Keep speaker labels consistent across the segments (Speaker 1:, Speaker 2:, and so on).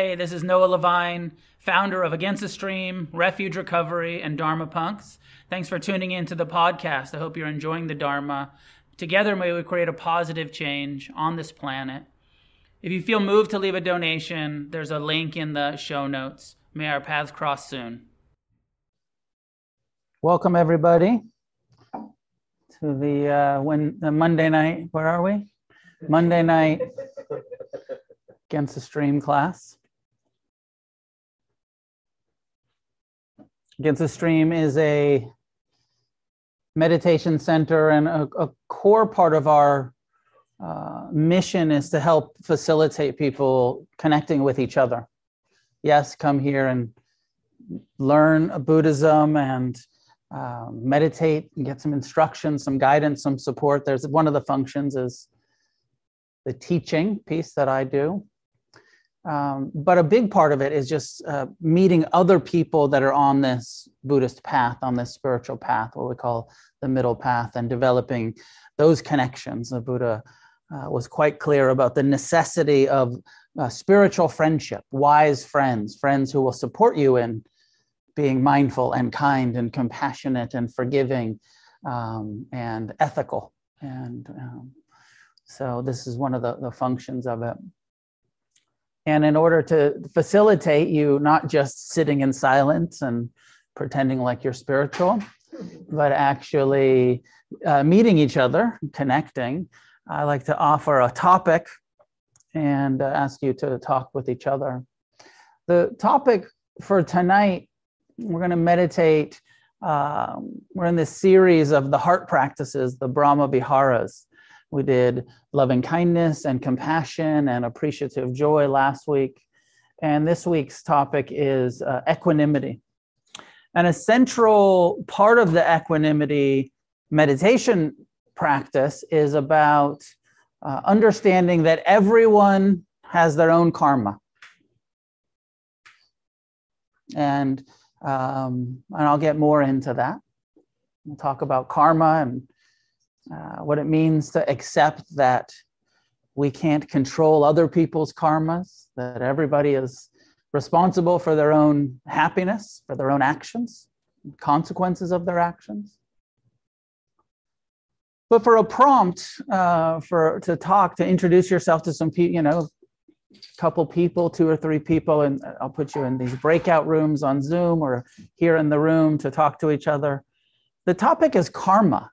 Speaker 1: Hey, this is Noah Levine, founder of Against the Stream, Refuge Recovery, and Dharma Punks. Thanks for tuning in to the podcast. I hope you're enjoying the Dharma. Together, may we create a positive change on this planet. If you feel moved to leave a donation, there's a link in the show notes. May our paths cross soon. Welcome, everybody, to the uh, when the Monday night. Where are we? Monday night against the stream class. Against the Stream is a meditation center, and a, a core part of our uh, mission is to help facilitate people connecting with each other. Yes, come here and learn Buddhism and um, meditate and get some instruction, some guidance, some support. There's one of the functions is the teaching piece that I do. Um, but a big part of it is just uh, meeting other people that are on this Buddhist path, on this spiritual path, what we call the middle path, and developing those connections. The Buddha uh, was quite clear about the necessity of uh, spiritual friendship, wise friends, friends who will support you in being mindful and kind and compassionate and forgiving um, and ethical. And um, so, this is one of the, the functions of it. And in order to facilitate you not just sitting in silence and pretending like you're spiritual, but actually uh, meeting each other, connecting, I like to offer a topic and uh, ask you to talk with each other. The topic for tonight, we're going to meditate. Um, we're in this series of the heart practices, the Brahma Viharas. We did loving kindness and compassion and appreciative joy last week. And this week's topic is uh, equanimity. And a central part of the equanimity meditation practice is about uh, understanding that everyone has their own karma. And um, and I'll get more into that. We'll talk about karma and uh, what it means to accept that we can't control other people's karmas, that everybody is responsible for their own happiness, for their own actions, consequences of their actions. But for a prompt uh, for to talk, to introduce yourself to some people, you know, a couple people, two or three people, and I'll put you in these breakout rooms on Zoom or here in the room to talk to each other. The topic is karma.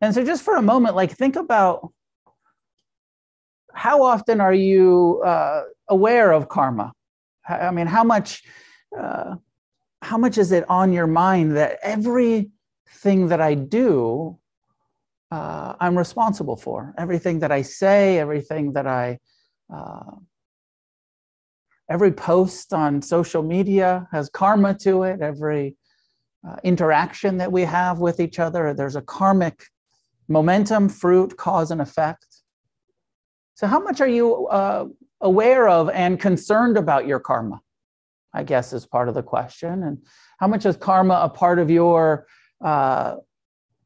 Speaker 1: And so, just for a moment, like think about how often are you uh, aware of karma? I mean, how much, uh, how much is it on your mind that everything that I do, uh, I'm responsible for? Everything that I say, everything that I, uh, every post on social media has karma to it. Every uh, interaction that we have with each other, there's a karmic momentum, fruit, cause, and effect. So, how much are you uh, aware of and concerned about your karma? I guess is part of the question. And how much is karma a part of your uh,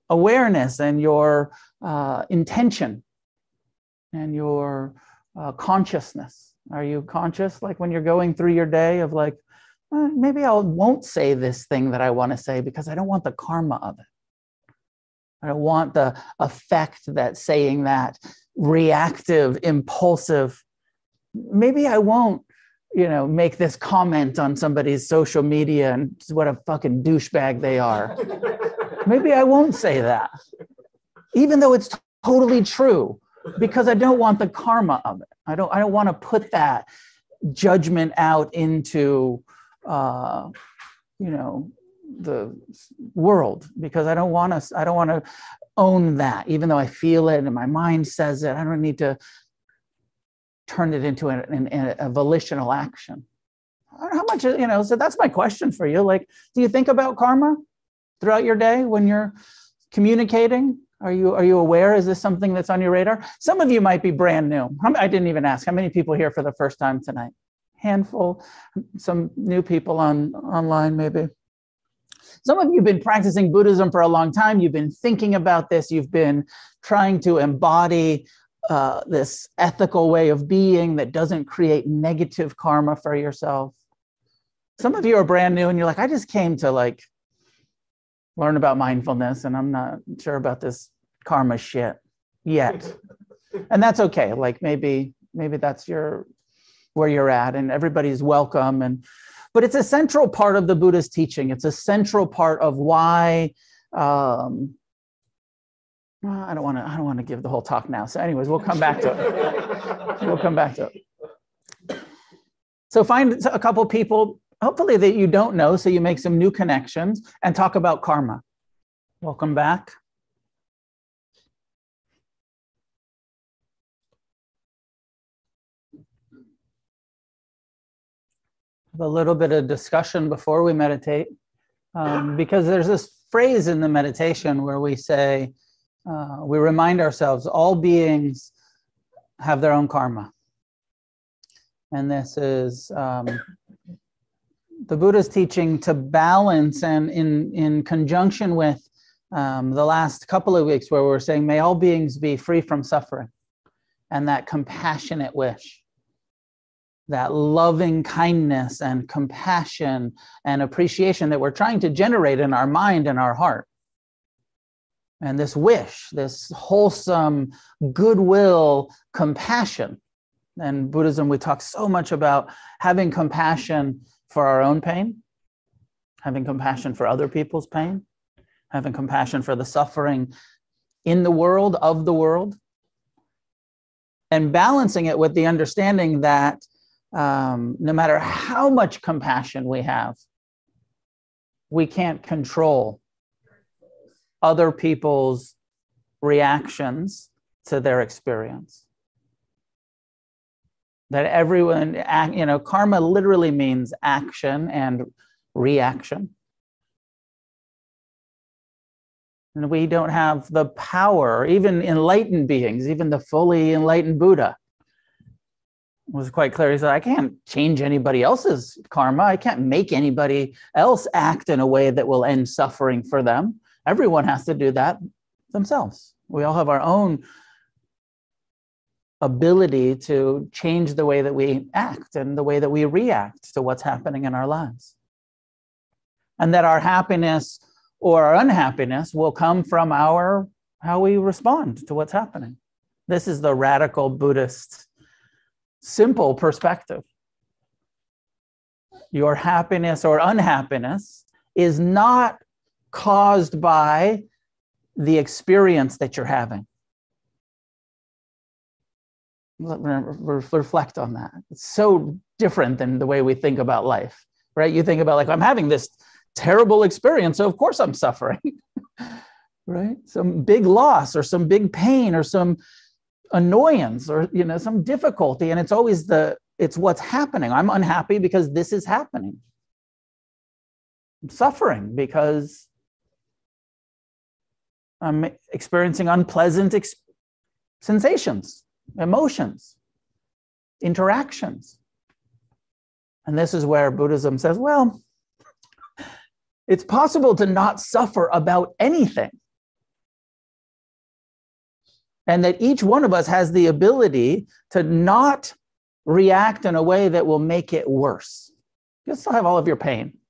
Speaker 1: awareness and your uh, intention and your uh, consciousness? Are you conscious, like when you're going through your day, of like, eh, maybe I won't say this thing that I want to say because I don't want the karma of it. I don't want the effect that saying that reactive, impulsive. Maybe I won't, you know, make this comment on somebody's social media and what a fucking douchebag they are. Maybe I won't say that, even though it's totally true, because I don't want the karma of it. I don't. I don't want to put that judgment out into, uh, you know, the world because I don't want to I don't want to own that even though I feel it and my mind says it. I don't need to turn it into an, an, a volitional action. How much you know so that's my question for you. Like do you think about karma throughout your day when you're communicating? Are you are you aware? Is this something that's on your radar? Some of you might be brand new. I didn't even ask. How many people here for the first time tonight? Handful some new people on online maybe some of you have been practicing Buddhism for a long time. You've been thinking about this. You've been trying to embody uh, this ethical way of being that doesn't create negative karma for yourself. Some of you are brand new and you're like, I just came to like learn about mindfulness and I'm not sure about this karma shit yet. and that's okay. Like maybe, maybe that's your where you're at and everybody's welcome and but it's a central part of the buddha's teaching it's a central part of why um, I don't want to. I don't want to give the whole talk now. So, anyways, we'll come back to it. We'll come back to it. So, find a couple people, hopefully that you don't know, so you make some new connections and talk about karma. Welcome back. Have a little bit of discussion before we meditate, um, because there's this phrase in the meditation where we say uh, we remind ourselves all beings have their own karma. And this is um, the Buddha's teaching to balance and in, in conjunction with um, the last couple of weeks where we're saying, may all beings be free from suffering and that compassionate wish, that loving kindness and compassion and appreciation that we're trying to generate in our mind and our heart and this wish, this wholesome goodwill, compassion. In Buddhism, we talk so much about having compassion for our own pain, having compassion for other people's pain, having compassion for the suffering in the world, of the world, and balancing it with the understanding that um, no matter how much compassion we have, we can't control other people's reactions to their experience. That everyone, you know, karma literally means action and reaction. And we don't have the power, even enlightened beings, even the fully enlightened Buddha was quite clear. He said, I can't change anybody else's karma. I can't make anybody else act in a way that will end suffering for them. Everyone has to do that themselves. We all have our own ability to change the way that we act and the way that we react to what's happening in our lives. And that our happiness or our unhappiness will come from our how we respond to what's happening. This is the radical Buddhist simple perspective. Your happiness or unhappiness is not caused by the experience that you're having. Reflect on that. It's so different than the way we think about life, right? You think about, like, I'm having this terrible experience, so of course I'm suffering, right? Some big loss or some big pain or some annoyance or you know some difficulty and it's always the it's what's happening i'm unhappy because this is happening i'm suffering because I'm experiencing unpleasant ex- sensations, emotions, interactions. And this is where Buddhism says, well, it's possible to not suffer about anything. And that each one of us has the ability to not react in a way that will make it worse. You'll still have all of your pain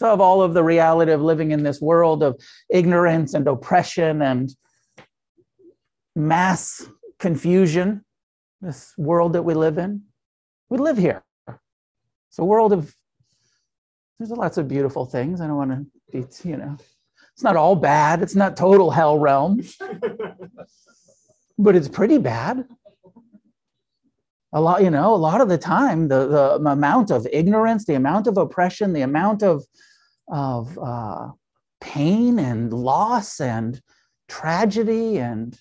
Speaker 1: of all of the reality of living in this world of ignorance and oppression and mass confusion, this world that we live in. We live here. It's a world of, there's lots of beautiful things. I don't want to be, you know, it's not all bad. It's not total hell realm, but it's pretty bad. A lot you know a lot of the time the, the amount of ignorance the amount of oppression the amount of of uh, pain and loss and tragedy and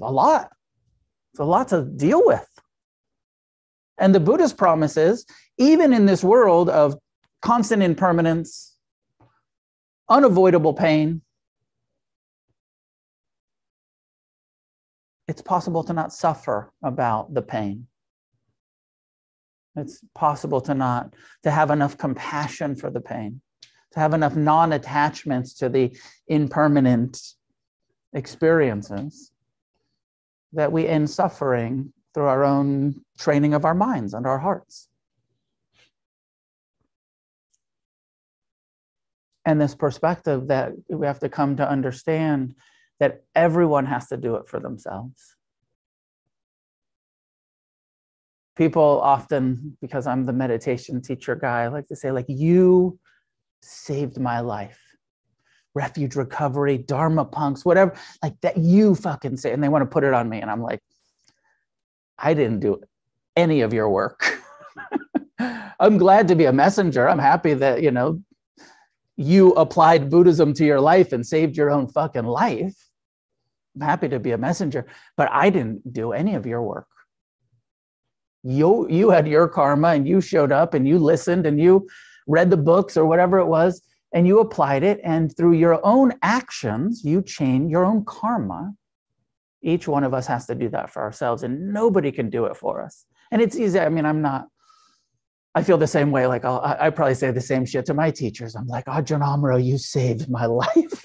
Speaker 1: a lot. It's a lot to deal with. And the buddhist promise is even in this world of constant impermanence unavoidable pain it's possible to not suffer about the pain. It's possible to not, to have enough compassion for the pain, to have enough non attachments to the impermanent experiences, that we end suffering through our own training of our minds and our hearts. And this perspective that we have to come to understand that everyone has to do it for themselves. People often, because I'm the meditation teacher guy, I like to say, like, you saved my life. Refuge recovery, Dharma punks, whatever, like that you fucking say. And they want to put it on me. And I'm like, I didn't do any of your work. I'm glad to be a messenger. I'm happy that, you know, you applied Buddhism to your life and saved your own fucking life. I'm happy to be a messenger, but I didn't do any of your work. You you had your karma and you showed up and you listened and you read the books or whatever it was and you applied it and through your own actions you chain your own karma each one of us has to do that for ourselves, and nobody can do it for us. And it's easy. I mean, I'm not, I feel the same way. Like, I'll, I probably say the same shit to my teachers. I'm like, ah, Ajahn Amaro, you saved my life.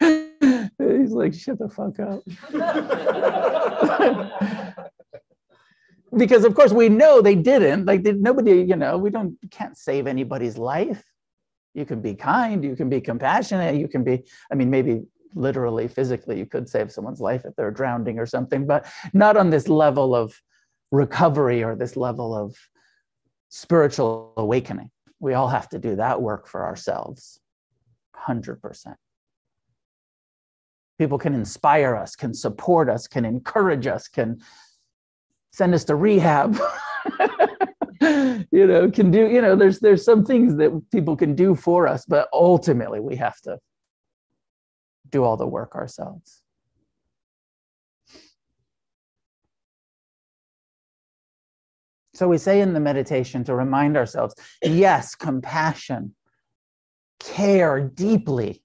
Speaker 1: He's like, shut the fuck up. because of course we know they didn't. Like they, nobody, you know, we don't can't save anybody's life. You can be kind, you can be compassionate, you can be, I mean, maybe literally, physically, you could save someone's life if they're drowning or something, but not on this level of recovery or this level of spiritual awakening. We all have to do that work for ourselves, 100%. People can inspire us, can support us, can encourage us, can send us to rehab. you know, can do, you know, there's there's some things that people can do for us, but ultimately we have to do all the work ourselves. So we say in the meditation to remind ourselves yes, compassion, care deeply,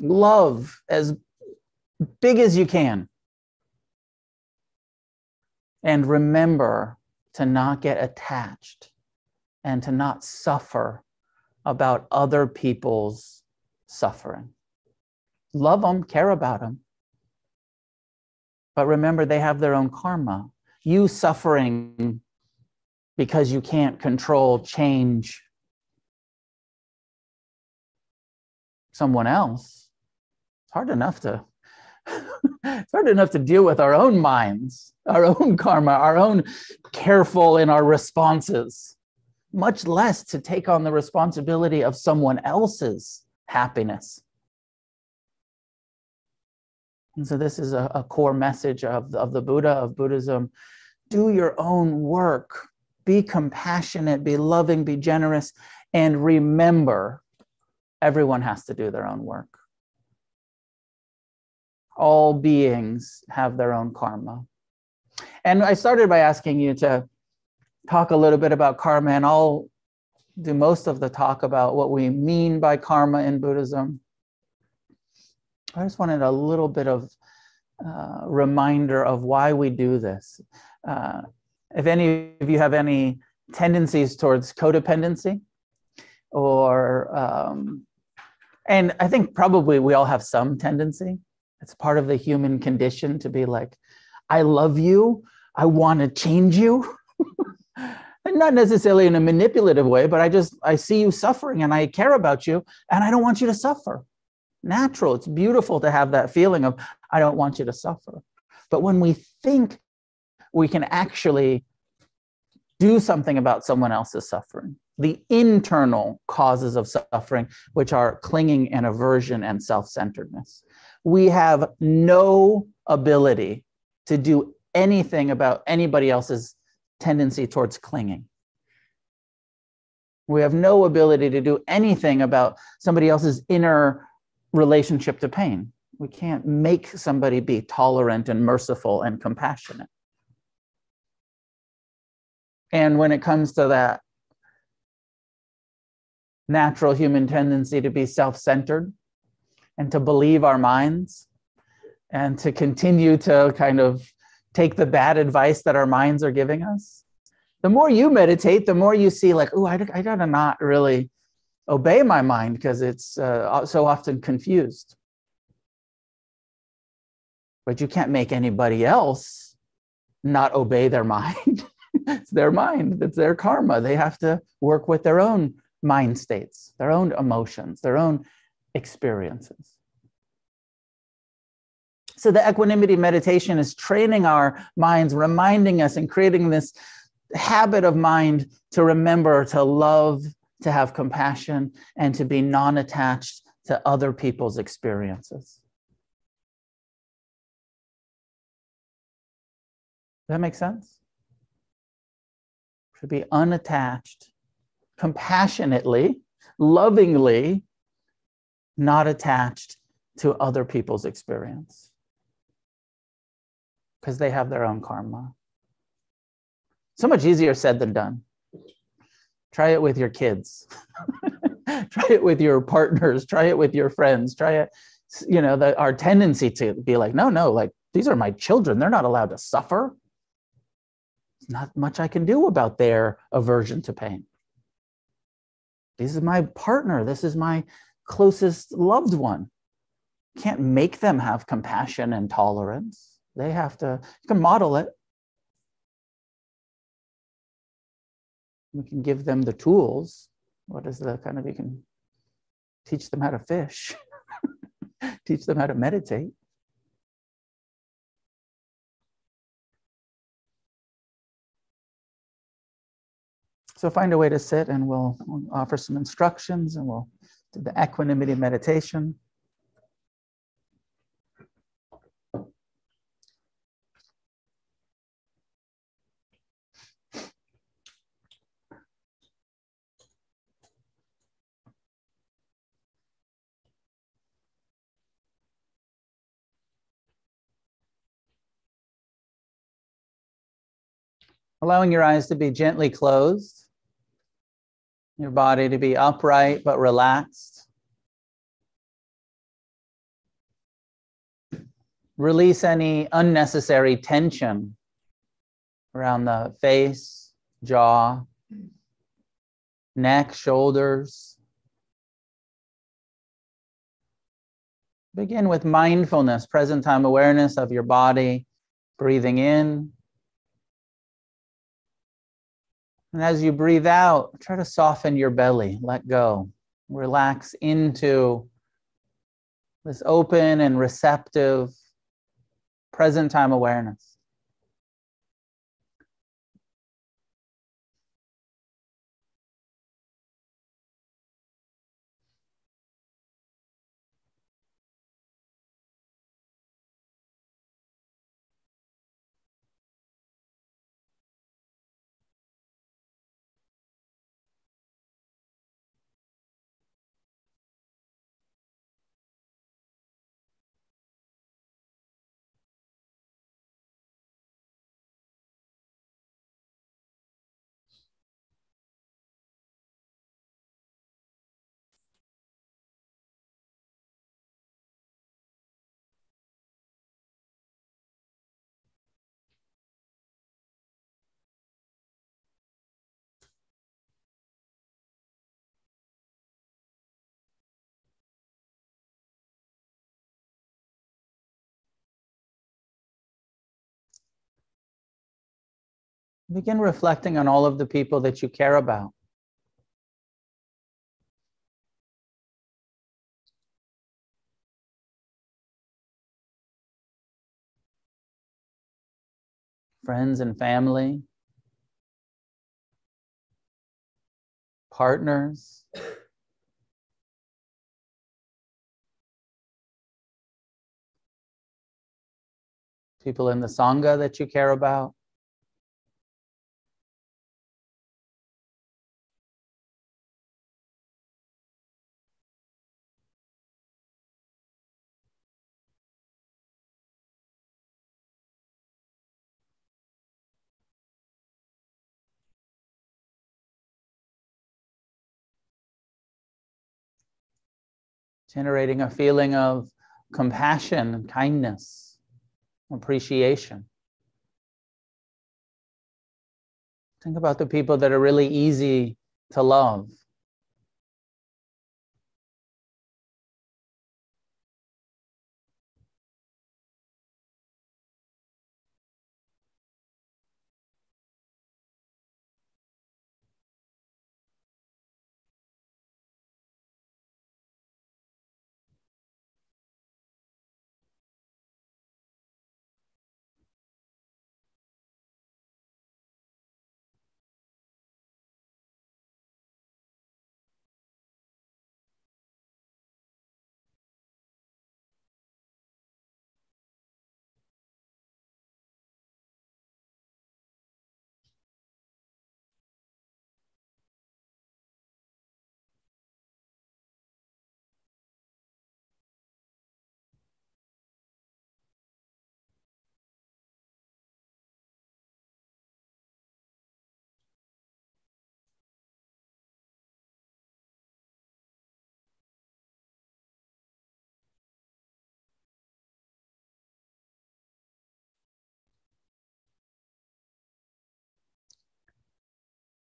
Speaker 1: love as big as you can. And remember to not get attached and to not suffer about other people's suffering. Love them, care about them. But remember, they have their own karma. You suffering because you can't control, change someone else. It's hard enough to. it's hard enough to deal with our own minds, our own karma, our own careful in our responses much less to take on the responsibility of someone else's happiness. And so, this is a, a, core message of, of the Buddha, of Buddhism. Do your own work, be compassionate, be loving, be generous, and remember everyone has to do their own work. All beings have their own karma. And I started by asking you to talk a little bit about karma, and I'll do most of the talk about what we mean by karma in Buddhism. I just wanted a little bit of uh, reminder of why we do this. Uh, if any of you have any tendencies towards codependency, or um, and I think probably we all have some tendency. It's part of the human condition to be like, I love you, I want to change you. and not necessarily in a manipulative way but i just i see you suffering and i care about you and i don't want you to suffer natural it's beautiful to have that feeling of i don't want you to suffer but when we think we can actually do something about someone else's suffering the internal causes of suffering which are clinging and aversion and self-centeredness we have no ability to do anything about anybody else's tendency towards clinging. We have no ability to do anything about somebody else's inner relationship to pain. We can't make somebody be tolerant and merciful and compassionate. And when it comes to that natural human tendency to be self centered and to believe our minds and to continue to kind of take the bad advice that our minds are giving us. The more you meditate, the more you see, like, oh, I, I gotta not really obey my mind because it's uh, so often confused. but you can't make anybody else not obey their mind. it's their mind, it's their karma. They have to work with their own mind states, their own emotions, their own experiences. So, the equanimity meditation is training our minds, reminding us and creating this habit of mind to remember to love, to have compassion, and to be non attached to other people's experiences. Does that make sense? To be unattached, compassionately, lovingly, not attached to other people's experience because they have their own karma. So much easier said than done. Try it with your kids. try it with your partners. Try it with your friends. Try it, you know, the, our tendency to be like, no, no, like these are my children. They're not allowed to suffer. There's not much I can do about their aversion to pain. This is my partner. This is my closest loved one. Can't make them have compassion and tolerance. They have to, you can model it. We can give them the tools. What is the kind of, you can teach them how to fish, teach them how to meditate. So find a way to sit and we'll, we'll offer some instructions and we'll do the equanimity meditation. Allowing your eyes to be gently closed, your body to be upright but relaxed. Release any unnecessary tension around the face, jaw, neck, shoulders. Begin with mindfulness, present time awareness of your body, breathing in And as you breathe out, try to soften your belly, let go, relax into this open and receptive present time awareness. Begin reflecting on all of the people that you care about. Friends and family, partners, people in the Sangha that you care about. Generating a feeling of compassion and kindness, appreciation. Think about the people that are really easy to love.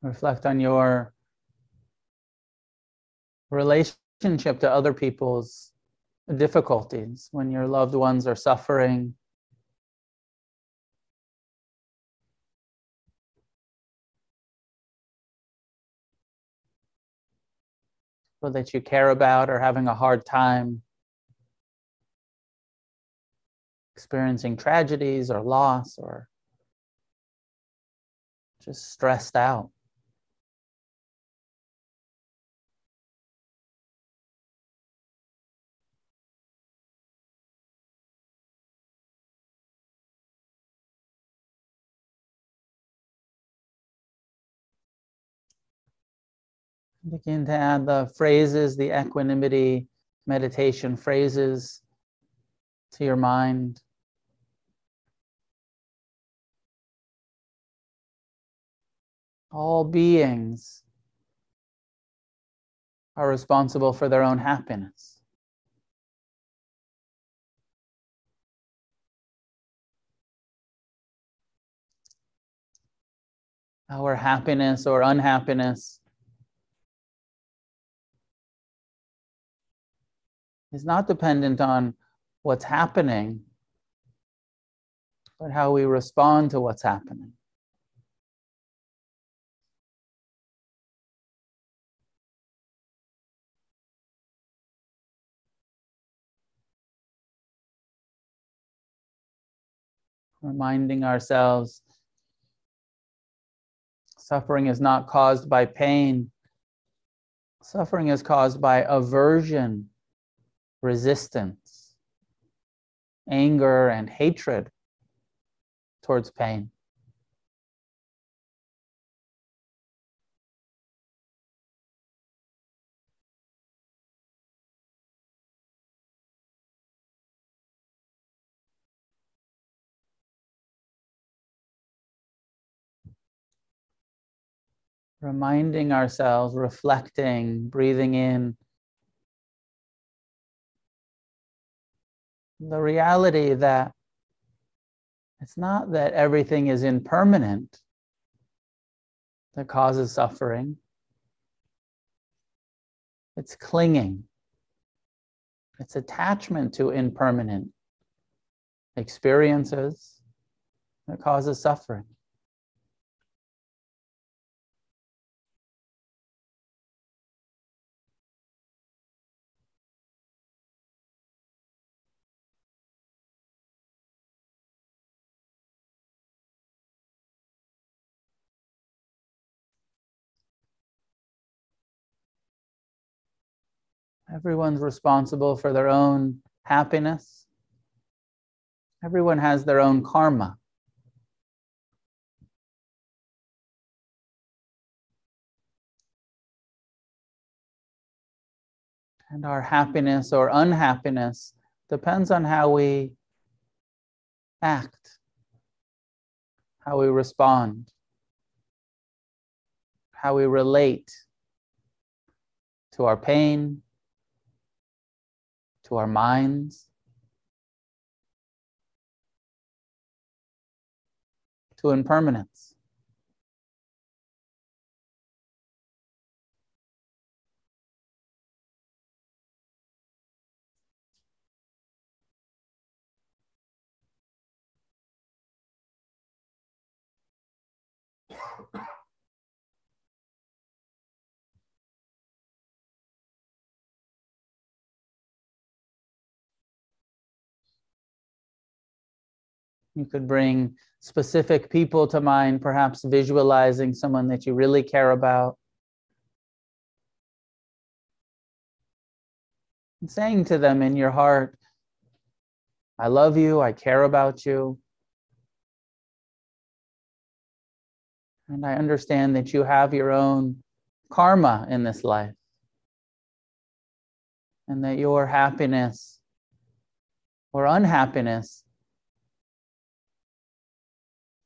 Speaker 1: Reflect on your relationship to other people's difficulties when your loved ones are suffering. That you care about are having a hard time experiencing tragedies or loss or just stressed out. Begin to add the phrases, the equanimity meditation phrases to your mind. All beings are responsible for their own happiness. Our happiness or unhappiness is not dependent on what's happening, but how we respond to what's happening. Reminding ourselves suffering is not caused by pain. Suffering is caused by aversion resistance, anger, and hatred towards pain. Reminding ourselves, reflecting, breathing in the reality that it's not that everything is impermanent that causes suffering. It's clinging. It's attachment to impermanent experiences that causes suffering. Everyone's responsible for their own happiness. Everyone has their own karma. And our happiness or unhappiness depends on how we act, how we respond, how we relate to our pain, to our minds, to impermanence. You could bring specific people to mind, perhaps visualizing someone that you really care about. And saying to them in your heart, I love you, I care about you. And I understand that you have your own karma in this life. And that your happiness or unhappiness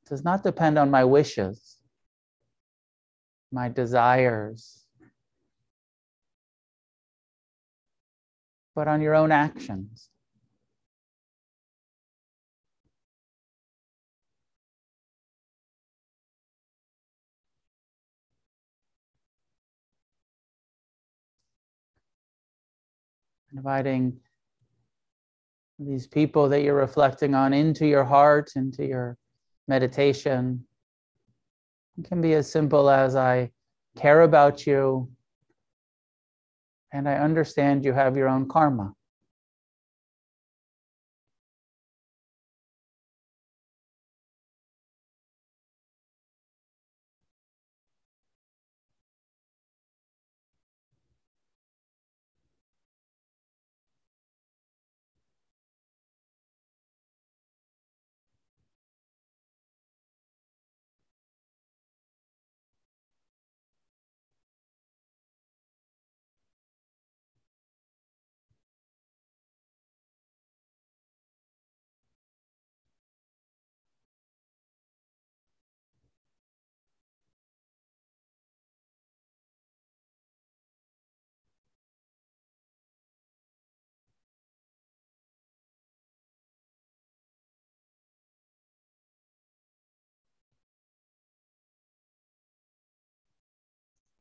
Speaker 1: does not depend on my wishes, my desires, but on your own actions. Inviting these people that you're reflecting on into your heart, into your meditation. It can be as simple as I care about you and I understand you have your own karma.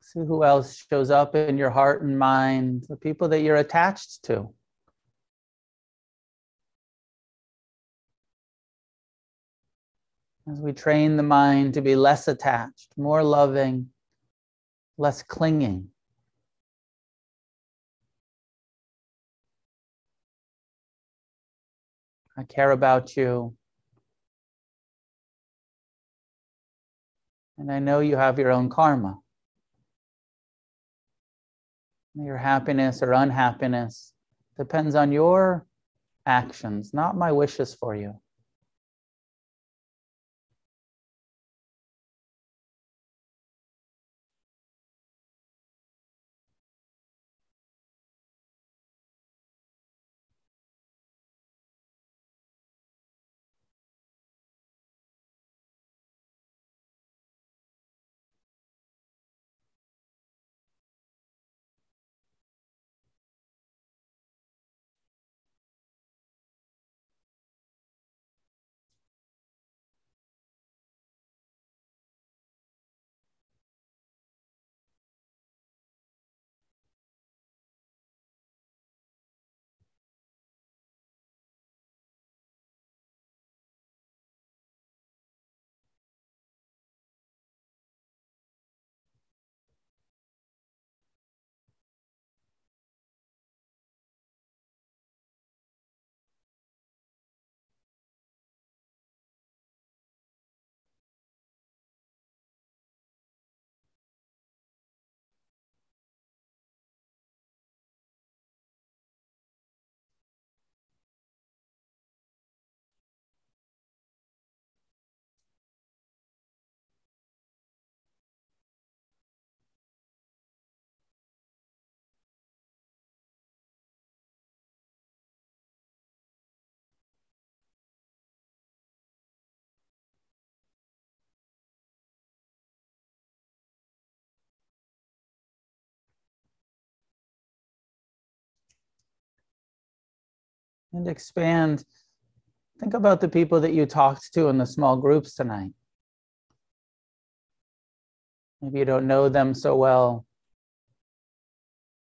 Speaker 1: See who else shows up in your heart and mind, the people that you're attached to. As we train the mind to be less attached, more loving, less clinging. I care about you. And I know you have your own karma. Your happiness or unhappiness depends on your actions, not my wishes for you. And expand. Think about the people that you talked to in the small groups tonight. Maybe you don't know them so well,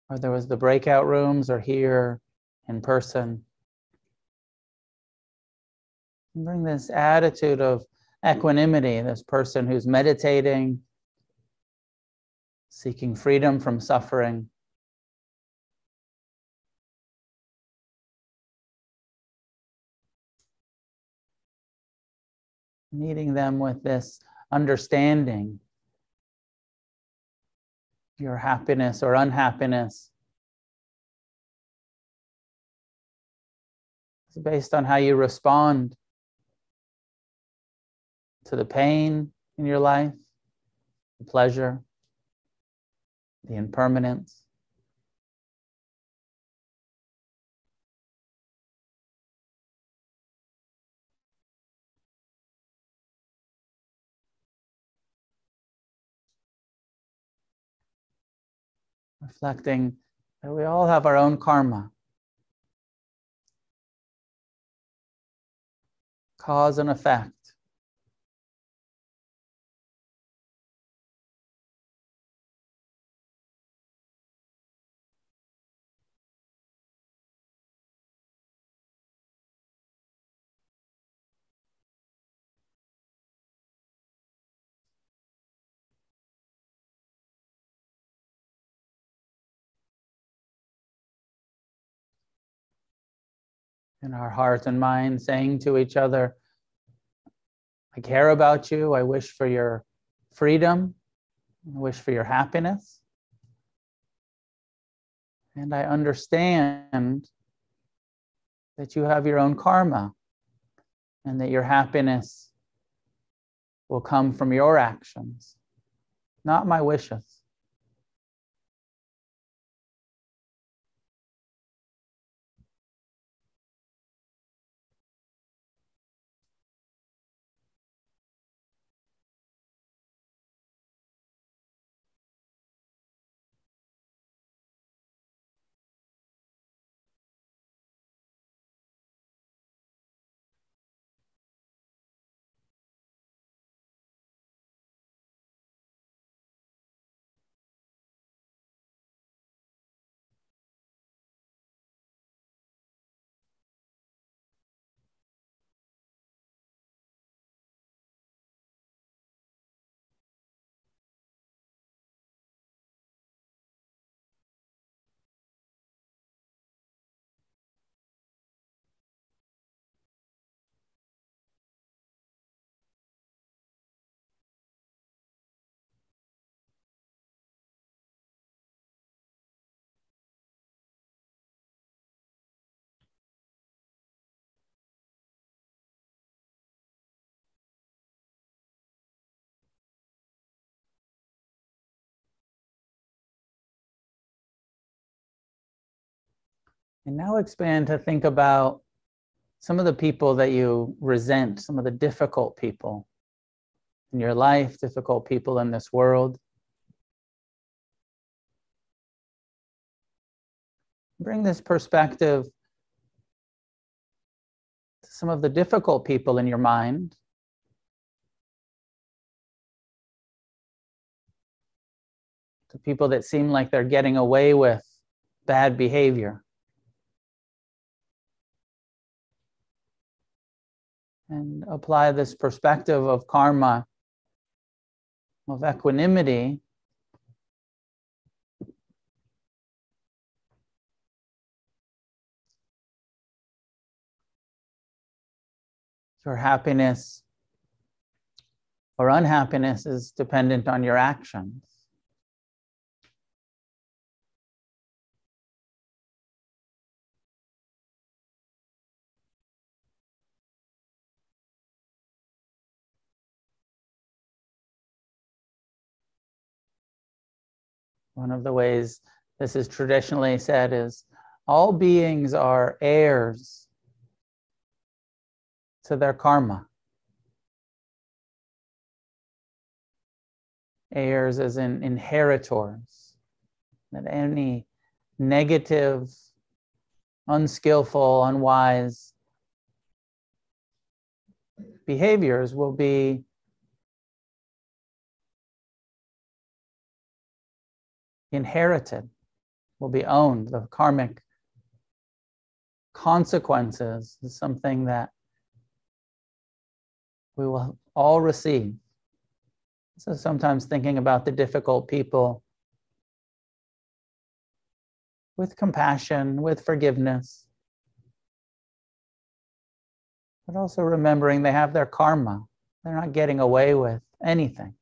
Speaker 1: or there was the breakout rooms, or here in person. Bring this attitude of equanimity, this person who's meditating, seeking freedom from suffering. Meeting them with this understanding your happiness or unhappiness is based on how you respond to the pain in your life, the pleasure, the impermanence. Reflecting that we all have our own karma. Cause and effect. In our heart and mind, saying to each other, I care about you. I wish for your freedom. I wish for your happiness. And I understand that you have your own karma and that your happiness will come from your actions, not my wishes. And now expand to think about some of the people that you resent, some of the difficult people in your life, difficult people in this world. Bring this perspective to some of the difficult people in your mind. To people that seem like they're getting away with bad behavior. And apply this perspective of karma, of equanimity, your happiness or unhappiness is dependent on your actions. One of the ways this is traditionally said is all beings are heirs to their karma. Heirs as in inheritors. That any negative, unskillful, unwise behaviors will be inherited, will be owned. The karmic consequences is something that we will all receive. So sometimes thinking about the difficult people with compassion, with forgiveness, but also remembering they have their karma. They're not getting away with anything.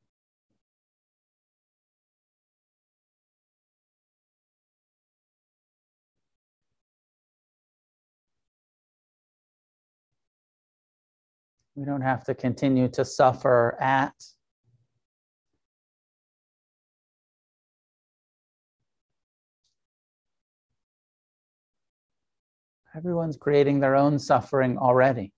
Speaker 1: We don't have to continue to suffer at. Everyone's creating their own suffering already.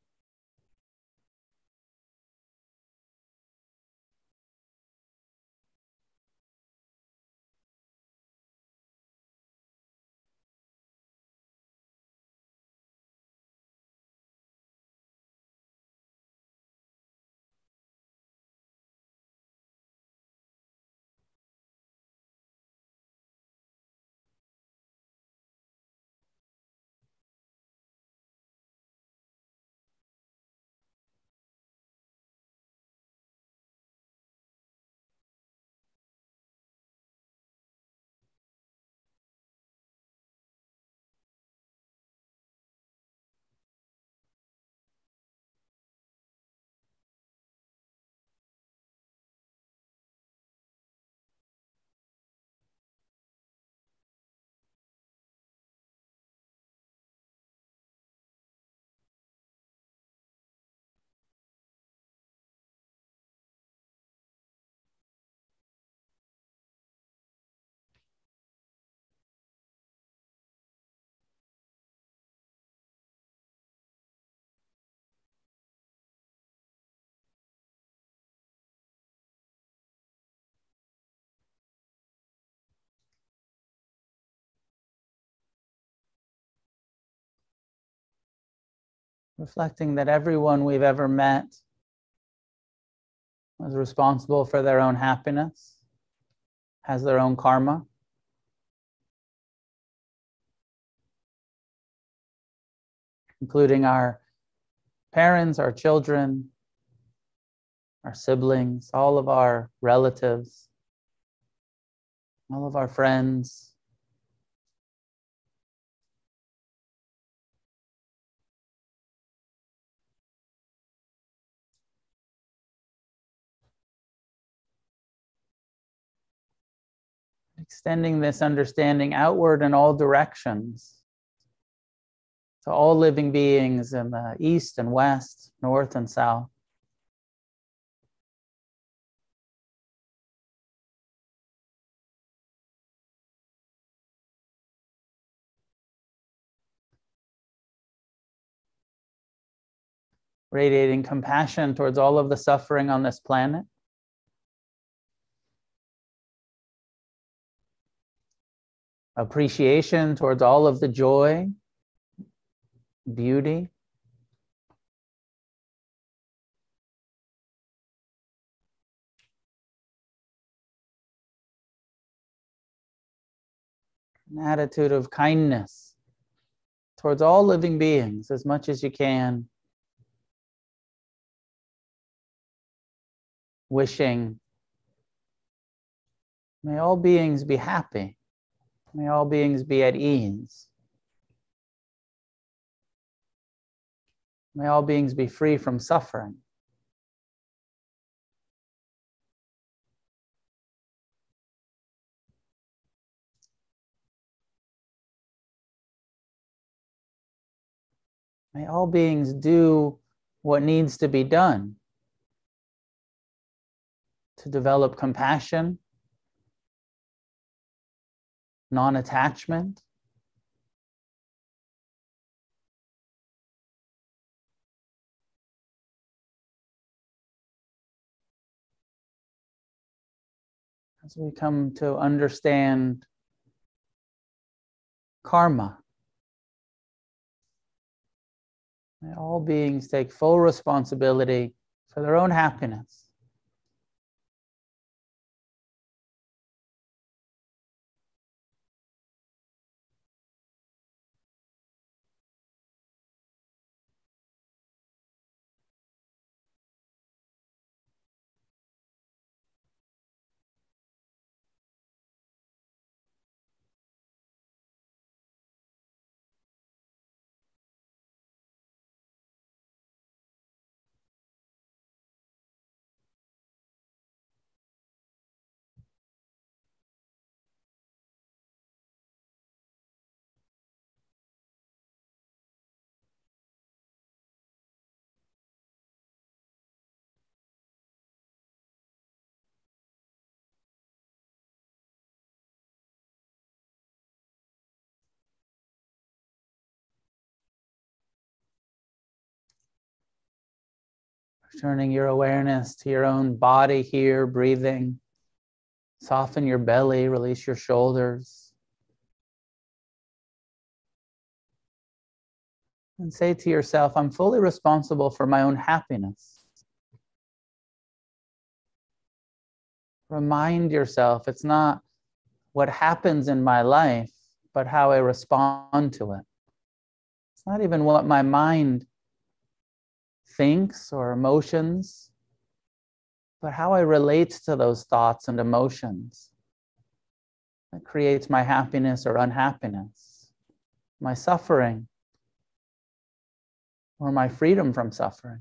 Speaker 1: Reflecting that everyone we've ever met is responsible for their own happiness, has their own karma. Including our parents, our children, our siblings, all of our relatives, all of our friends. Extending this understanding outward in all directions to all living beings in the east and west, north and south. radiating compassion towards all of the suffering on this planet. Appreciation towards all of the joy, beauty. An attitude of kindness towards all living beings as much as you can. wishing, may all beings be happy, may all beings be at ease, may all beings be free from suffering. May all beings do what needs to be done to develop compassion, non attachment. As we come to understand karma, all beings take full responsibility for their own happiness. Turning your awareness to your own body here, breathing. Soften your belly, release your shoulders. And say to yourself, I'm fully responsible for my own happiness. Remind yourself it's not what happens in my life, but how I respond to it. It's not even what my mind thinks or emotions, but how I relate to those thoughts and emotions that creates my happiness or unhappiness, my suffering or my freedom from suffering.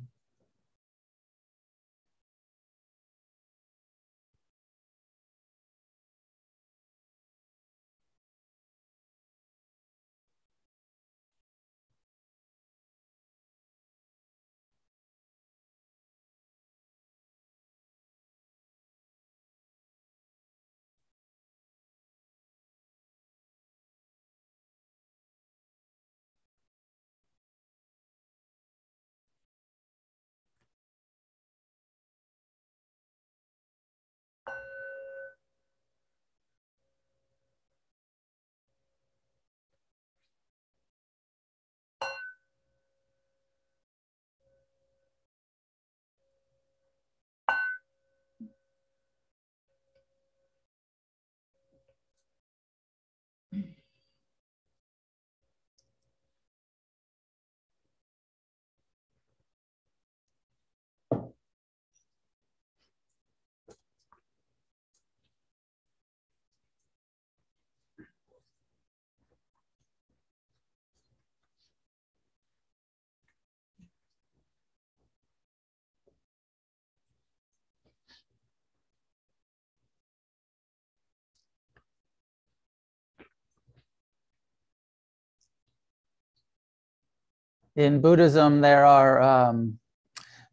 Speaker 1: In Buddhism, there are um,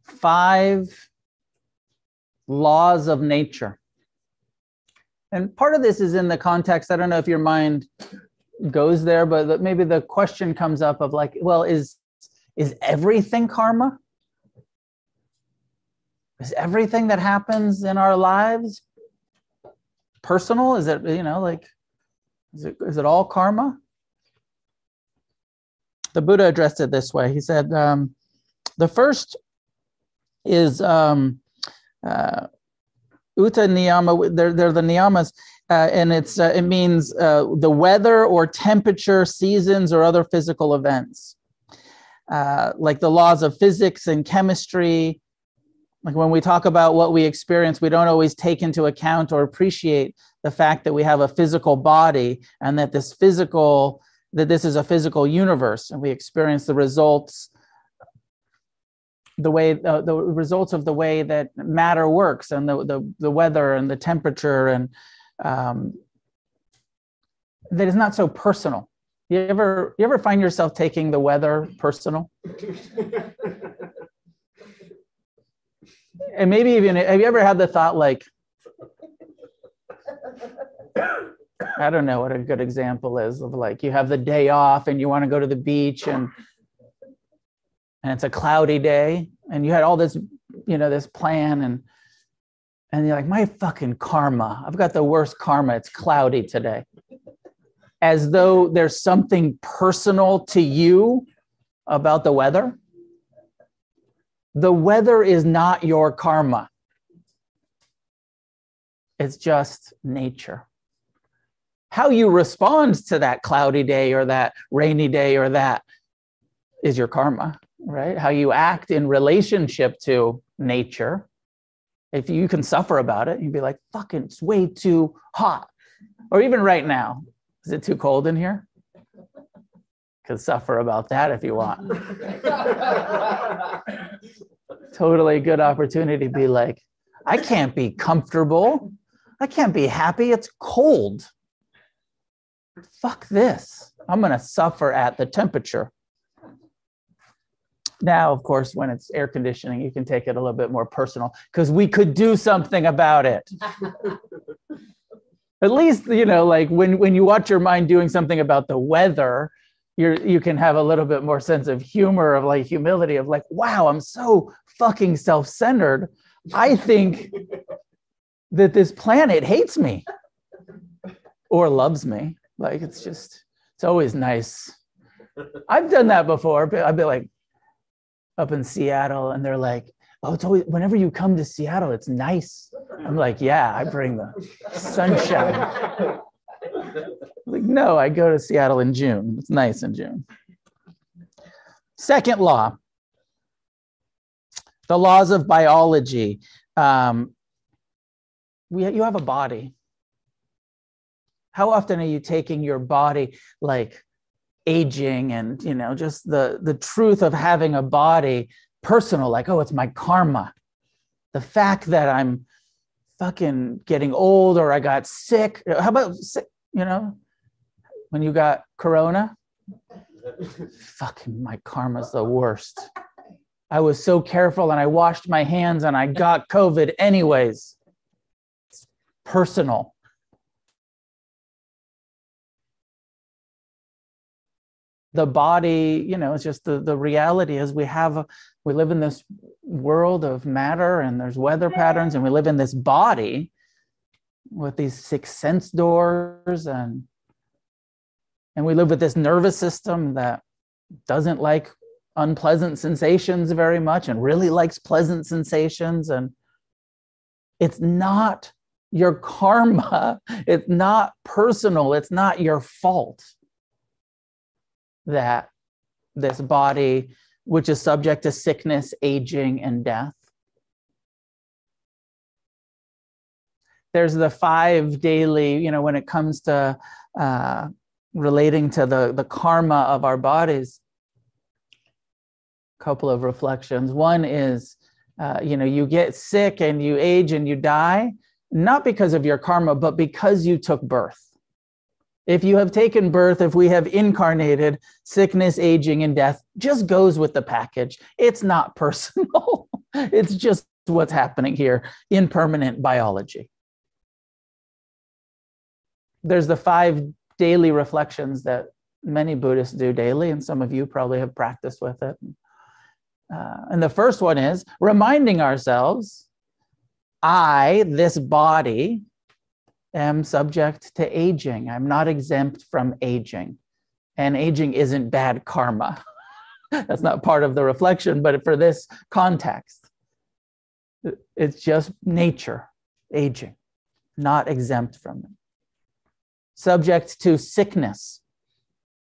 Speaker 1: five laws of nature. And part of this is in the context, I don't know if your mind goes there, but maybe the question comes up of like, well, is is everything karma? Is everything that happens in our lives personal? Is it, you know, like, is it, is it all karma? The Buddha addressed it this way. He said, um, the first is um, uh, utu niyama, they're, they're the niyamas, uh, and it's uh, it means uh, the weather or temperature, seasons, or other physical events, uh, like the laws of physics and chemistry. Like when we talk about what we experience, we don't always take into account or appreciate the fact that we have a physical body and that this physical that this is a physical universe, and we experience the results the way uh, the results of the way that matter works and the, the, the weather and the temperature and um, that is not so personal. You ever you ever find yourself taking the weather personal? And maybe even have you ever had the thought like i don't know what a good example is of like you have the day off and you want to go to the beach and and it's a cloudy day and you had all this you know this plan and and you're like my fucking karma. I've got the worst karma. It's cloudy today. As though there's something personal to you about the weather. The weather is not your karma. It's just nature how you respond to that cloudy day or that rainy day or that is your karma right? How you act in relationship to nature. If you can suffer about it, you'd be like, fucking, it's way too hot. Or even right now, is it too cold in here? Could suffer about that if you want. totally good opportunity to be like, I can't be comfortable. I can't be happy. It's cold. Fuck this. I'm going to suffer at the temperature. Now, of course, when it's air conditioning, you can take it a little bit more personal because we could do something about it. At least, you know, like when, when you watch your mind doing something about the weather, you're, you can have a little bit more sense of humor, of like humility, of like, wow, I'm so fucking self centered. I think that this planet hates me or loves me. Like, it's just, it's always nice. I've done that before, I've been like, up in Seattle and they're like, oh, it's always, whenever you come to Seattle, it's nice. I'm like, yeah, I bring the sunshine. like, no, I go to Seattle in June. It's nice in June. Second law the laws of biology. Um, we, you have a body. How often are you taking your body like aging and you know just the the truth of having a body personal like oh it's my karma. The fact that i'm fucking getting old or i got sick how about you know when you got corona? Fucking my karma's the worst. I was so careful and i washed my hands and i got covid anyways. It's personal the body you know it's just the, the reality is we have we live in this world of matter and there's weather patterns and we live in this body with these six sense doors and and we live with this nervous system that doesn't like unpleasant sensations very much and really likes pleasant sensations. And it's not your karma. It's not personal. It's not your fault that this body, which is subject to sickness, aging, and death. There's the five daily, you know, when it comes to uh, relating to the, the karma of our bodies. A couple of reflections. One is, uh, you know, you get sick and you age and you die, not because of your karma, but because you took birth if you have taken birth, if we have incarnated, sickness, aging, and death just goes with the package. It's not personal, it's just what's happening here in permanent biology. There's the five daily reflections that many Buddhists do daily, and some of you probably have practiced with it. Uh, and the first one is reminding ourselves I, this body, am subject to aging. I'm not exempt from aging. And aging isn't bad karma. That's not part of the reflection, but for this context, it's just nature, aging, not exempt from it. Subject to sickness,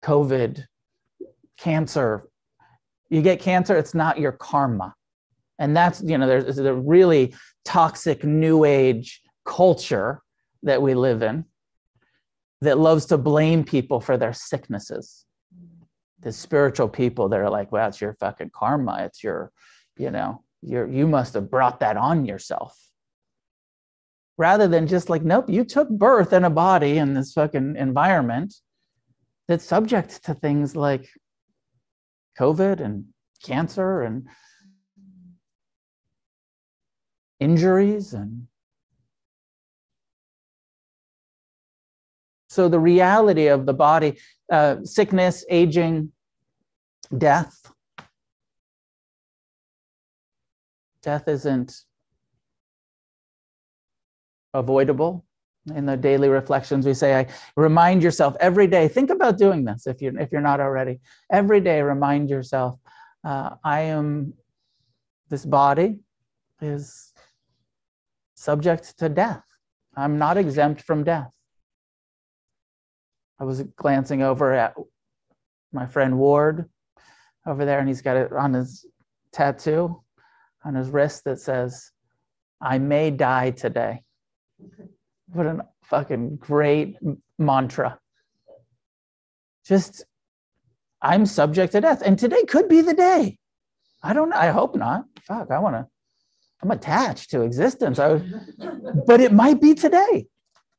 Speaker 1: COVID, cancer. You get cancer, it's not your karma. And that's, you know, there's there's a really toxic new age culture that we live in that loves to blame people for their sicknesses. The spiritual people that are like, well, it's your fucking karma. It's your, you know, you're, you must have brought that on yourself. Rather than just like, nope, you took birth in a body in this fucking environment that's subject to things like COVID and cancer and injuries and so the reality of the body uh, sickness aging death. Death isn't avoidable in the daily reflections. We say i remind yourself every day think about doing this if you're if you're not already. Every day remind yourself uh, i am this body is subject to death. I'm not exempt from death i was glancing over at my friend ward over there and he's got it on his tattoo on his wrist that says i may die today what a fucking great mantra. Just, I'm subject to death. And today could be the day. I don't I hope not. Fuck, I want to, I'm attached to existence. I, but it might be today.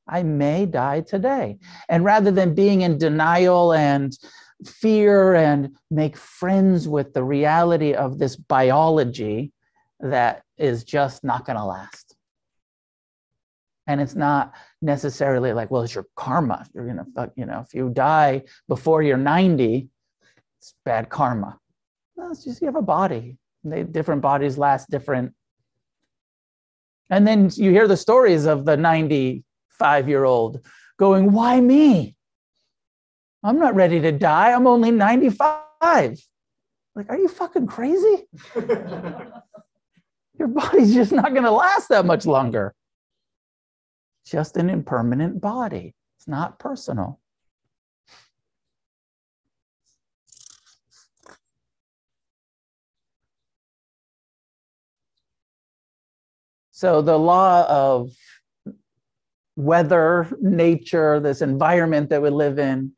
Speaker 1: I may die today. And rather than being in denial and fear and make friends with the reality of this biology that is just not going to last. And it's not necessarily like well it's your karma. You're gonna fuck you know if you die before you're 90 it's bad karma. No, it's just you have a body. They, different bodies last different. And then you hear the stories of the 95 year old going why me? I'm not ready to die. I'm only 95 like are you fucking crazy? Your body's just not going to last that much longer. Just an impermanent body. It's not personal. So the law of weather, nature, this environment that we live in,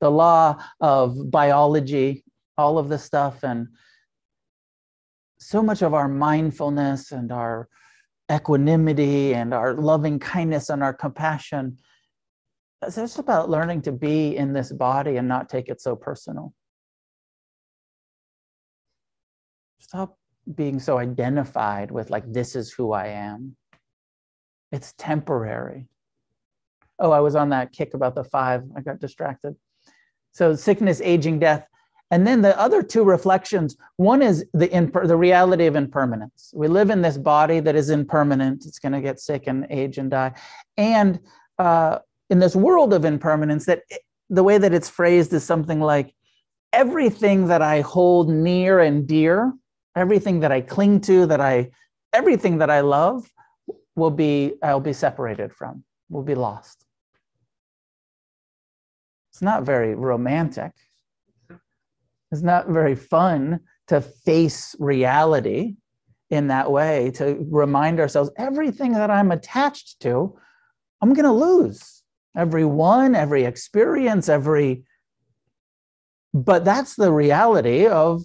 Speaker 1: the law of biology, all of this stuff, and so much of our mindfulness and our equanimity and our loving kindness and our compassion. It's just about learning to be in this body and not take it so personal. Stop being so identified with, like, this is who I am. It's temporary. Oh, I was on that kick about the five. I got distracted. So, sickness, aging, death. And then the other two reflections one is the, imper- the reality of impermanence. We live in this body that is impermanent, it's going to get sick and age and die. And uh, in this world of impermanence, that it, the way that it's phrased is something like everything that I hold near and dear, everything that I cling to, that I, everything that I love will be, I'll be separated from, will be lost. It's not very romantic it's not very fun to face reality in that way, to remind ourselves everything that I'm attached to, I'm going to lose. Every one, every experience, every. But that's the reality of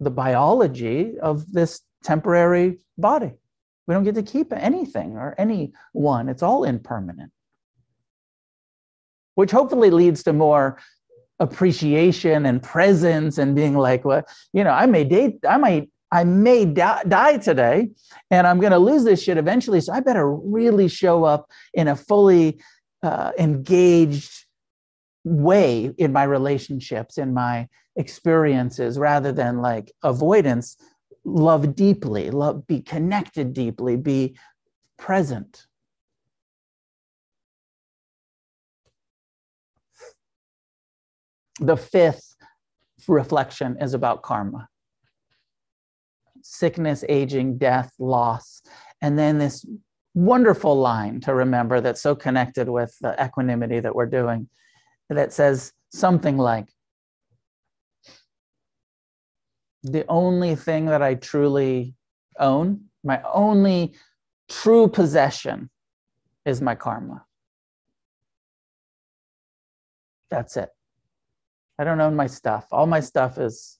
Speaker 1: the biology of this temporary body. We don't get to keep anything or anyone, it's all impermanent. Which hopefully leads to more appreciation and presence and being like, well, you know, I may date, I might, I may die, die today and I'm going to lose this shit eventually. So I better really show up in a fully uh, engaged way in my relationships, in my experiences, rather than like avoidance. Love deeply, love, be connected deeply, be present. The fifth reflection is about karma sickness, aging, death, loss. And then this wonderful line to remember that's so connected with the equanimity that we're doing that says something like, the only thing that I truly own, my only true possession is my karma. That's it. I don't own my stuff. All my stuff is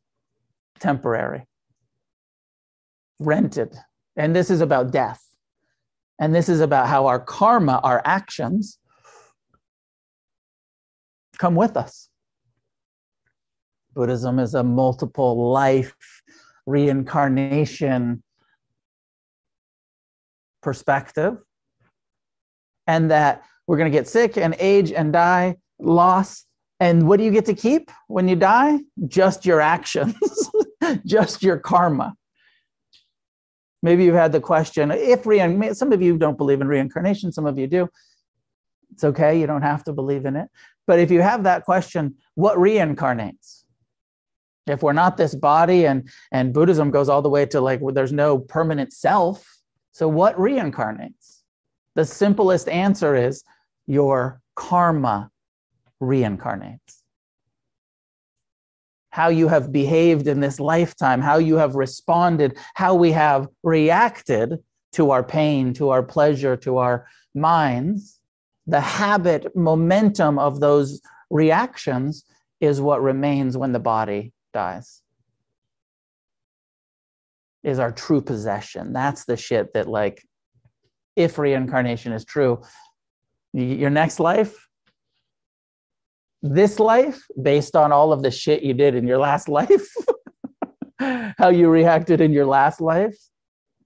Speaker 1: temporary, rented. And this is about death. And this is about how our karma, our actions, come with us. Buddhism is a multiple life reincarnation perspective. And that we're going to get sick and age and die, loss, and what do you get to keep when you die? Just your actions, just your karma. Maybe you've had the question if rein, some of you don't believe in reincarnation, some of you do. It's okay, you don't have to believe in it. But if you have that question, what reincarnates? If we're not this body, and and Buddhism goes all the way to like there's no permanent self, so what reincarnates? The simplest answer is your karma reincarnates. How you have behaved in this lifetime, how you have responded, how we have reacted to our pain, to our pleasure, to our minds, the habit momentum of those reactions is what remains when the body dies. Is our true possession. That's the shit that, like, if reincarnation is true, your next life this life based on all of the shit you did in your last life, how you reacted in your last life,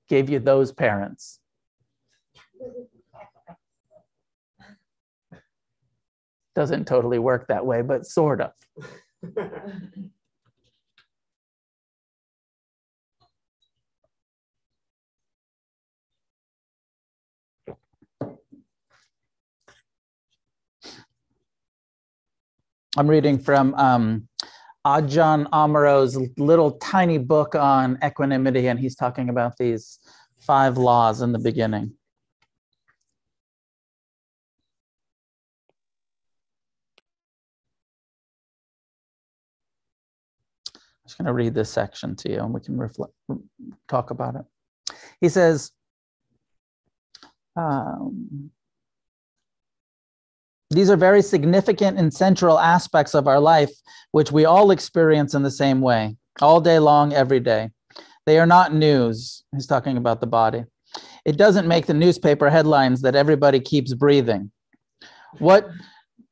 Speaker 1: gave you those parents. Doesn't totally work that way, but sort of. I'm reading from um, Ajahn Amaro's little tiny book on equanimity, and he's talking about these five laws in the beginning. I'm just going to read this section to you, and we can reflect, talk about it. He says, um, these are very significant and central aspects of our life, which we all experience in the same way, all day long, every day. They are not news. He's talking about the body. It doesn't make the newspaper headlines that everybody keeps breathing. What,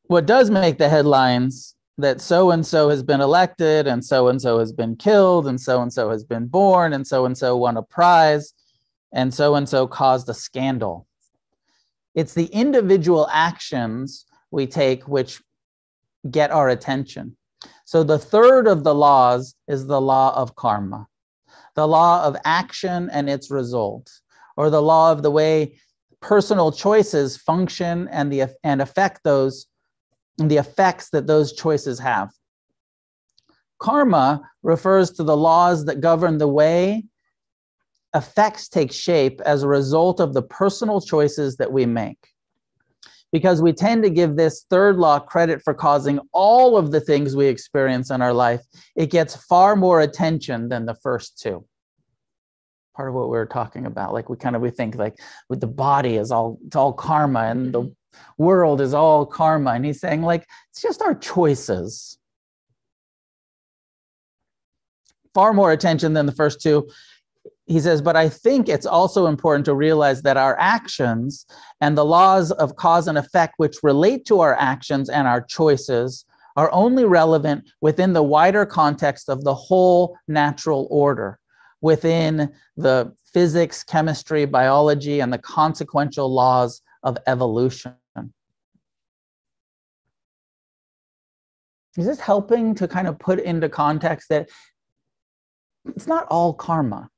Speaker 1: what does make the headlines that so and so has been elected, and so and so has been killed, and so and so has been born, and so and so won a prize, and so and so caused a scandal. It's the individual actions we take which get our attention. So the third of the laws is the law of karma, the law of action and its result, or the law of the way personal choices function and the and affect those and the effects that those choices have. Karma refers to the laws that govern the way effects take shape as a result of the personal choices that we make because we tend to give this third law credit for causing all of the things we experience in our life. It gets far more attention than the first two. Part of what we were talking about, like we kind of we think like with the body is all it's all karma and the mm-hmm. world is all karma, and he's saying like it's just our choices. Far more attention than the first two. He says, but I think it's also important to realize that our actions and the laws of cause and effect, which relate to our actions and our choices, are only relevant within the wider context of the whole natural order, within the physics, chemistry, biology, and the consequential laws of evolution. Is this helping to kind of put into context that it's not all karma?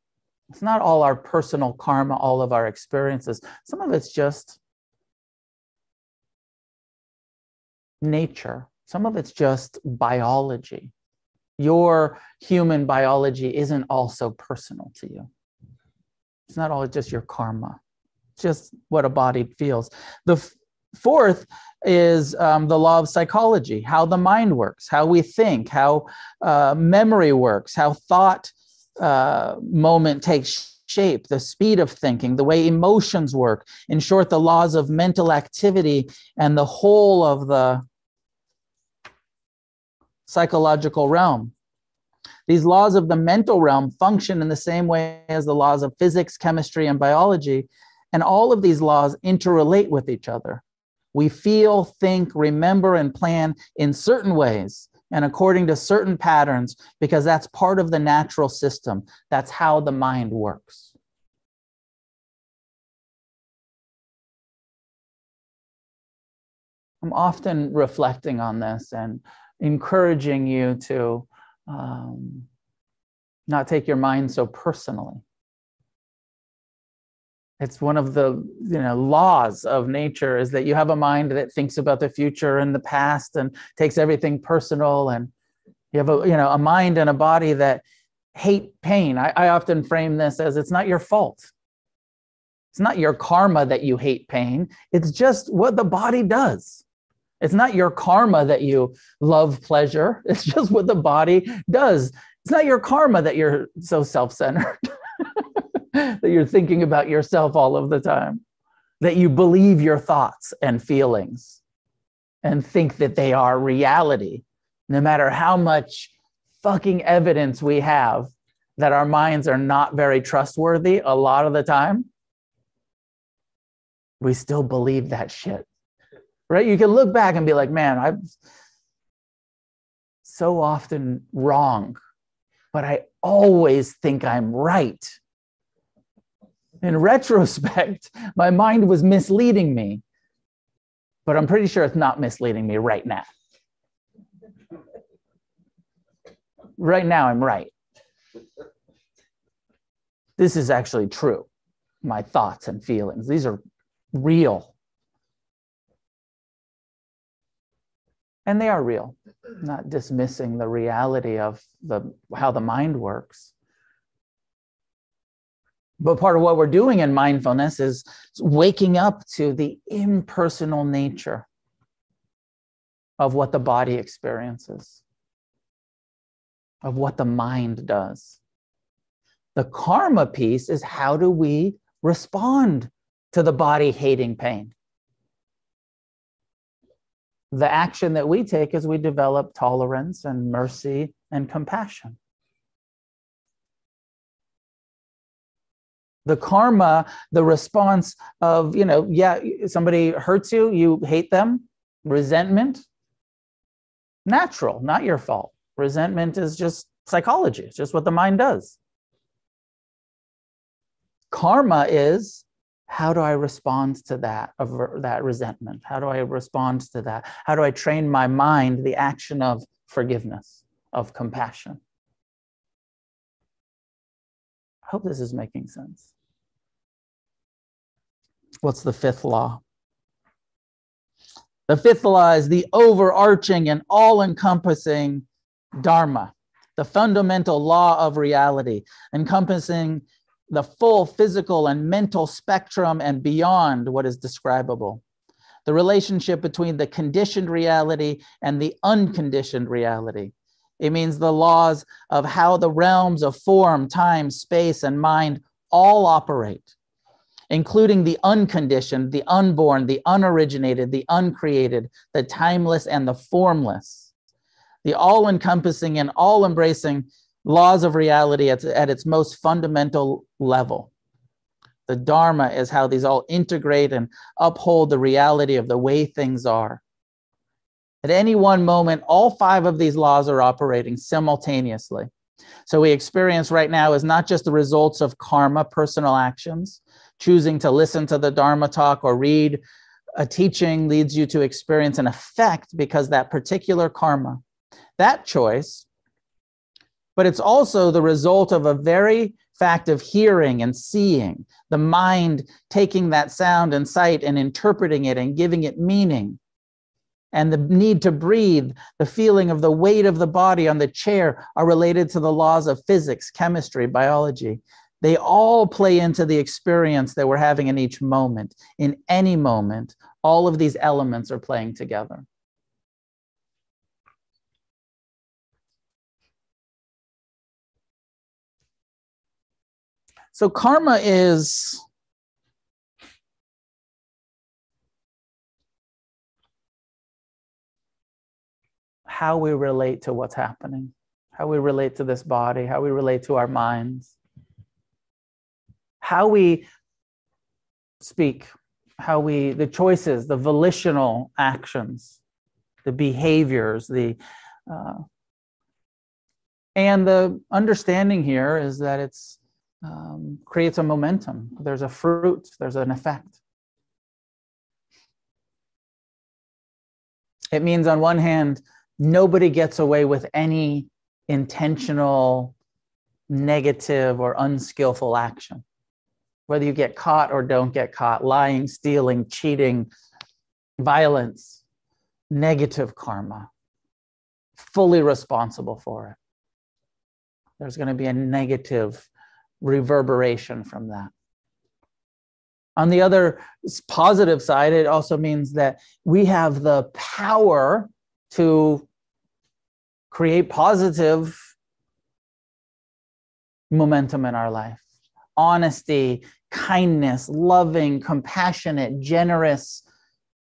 Speaker 1: It's not all our personal karma, all of our experiences. Some of it's just nature, some of it's just biology. Your human biology isn't also personal to you. It's not all just your karma, just what a body feels. The f- fourth is um, the law of psychology, how the mind works, how we think, how uh, memory works, how thought uh, moment takes shape, the speed of thinking, the way emotions work. In short, the laws of mental activity and the whole of the psychological realm. These laws of the mental realm function in the same way as the laws of physics, chemistry, and biology, and all of these laws interrelate with each other. We feel, think, remember, and plan in certain ways and according to certain patterns because that's part of the natural system. That's how the mind works. I'm often reflecting on this and encouraging you to um, not take your mind so personally. It's one of the you know laws of nature is that you have a mind that thinks about the future and the past and takes everything personal and you have a you know a mind and a body that hate pain. I, I often frame this as it's not your fault. It's not your karma that you hate pain. It's just what the body does. It's not your karma that you love pleasure. It's just what the body does. It's not your karma that you're so self centered, that you're thinking about yourself all of the time, that you believe your thoughts and feelings and think that they are reality, no matter how much fucking evidence we have that our minds are not very trustworthy a lot of the time. We still believe that shit right? You can look back and be like, man, I'm so often wrong, but I always think I'm right. In retrospect, my mind was misleading me, but I'm pretty sure it's not misleading me right now. Right now, I'm right. This is actually true. My thoughts and feelings, these are real. and they are real not dismissing the reality of the how the mind works but part of what we're doing in mindfulness is waking up to the impersonal nature of what the body experiences of what the mind does the karma piece is how do we respond to the body hating pain the action that we take is we develop tolerance and mercy and compassion. The karma, the response of, you know, yeah, somebody hurts you, you hate them, resentment, natural, not your fault. Resentment is just psychology, it's just what the mind does. Karma is how do I respond to that of that resentment? How do I respond to that? How do I train my mind the action of forgiveness, of compassion? I hope this is making sense. What's the fifth law? The fifth law is the overarching and all encompassing Dharma, the fundamental law of reality, encompassing the full physical and mental spectrum and beyond what is describable. The relationship between the conditioned reality and the unconditioned reality. It means the laws of how the realms of form, time, space, and mind all operate, including the unconditioned, the unborn, the unoriginated, the uncreated, the timeless, and the formless. The all encompassing and all embracing laws of reality at, at its most fundamental level. The Dharma is how these all integrate and uphold the reality of the way things are. At any one moment, all five of these laws are operating simultaneously. So, we experience right now is not just the results of karma, personal actions, choosing to listen to the Dharma talk or read a teaching leads you to experience an effect because that particular karma, that choice, but it's also the result of a very fact of hearing and seeing, the mind taking that sound and sight and interpreting it and giving it meaning. And the need to breathe, the feeling of the weight of the body on the chair are related to the laws of physics, chemistry, biology. They all play into the experience that we're having in each moment. In any moment, all of these elements are playing together. So, karma is how we relate to what's happening, how we relate to this body, how we relate to our minds how we speak, how we, the choices, the volitional actions, the behaviors, the, uh, and the understanding here is that it's um, creates a momentum. There's a fruit, there's an effect. It means, on one hand, nobody gets away with any intentional, negative, or unskillful action whether you get caught or don't get caught, lying, stealing, cheating, violence, negative karma, fully responsible for it. There's going to be a negative reverberation from that. On the other positive side, it also means that we have the power to create positive momentum in our life honesty, kindness, loving, compassionate, generous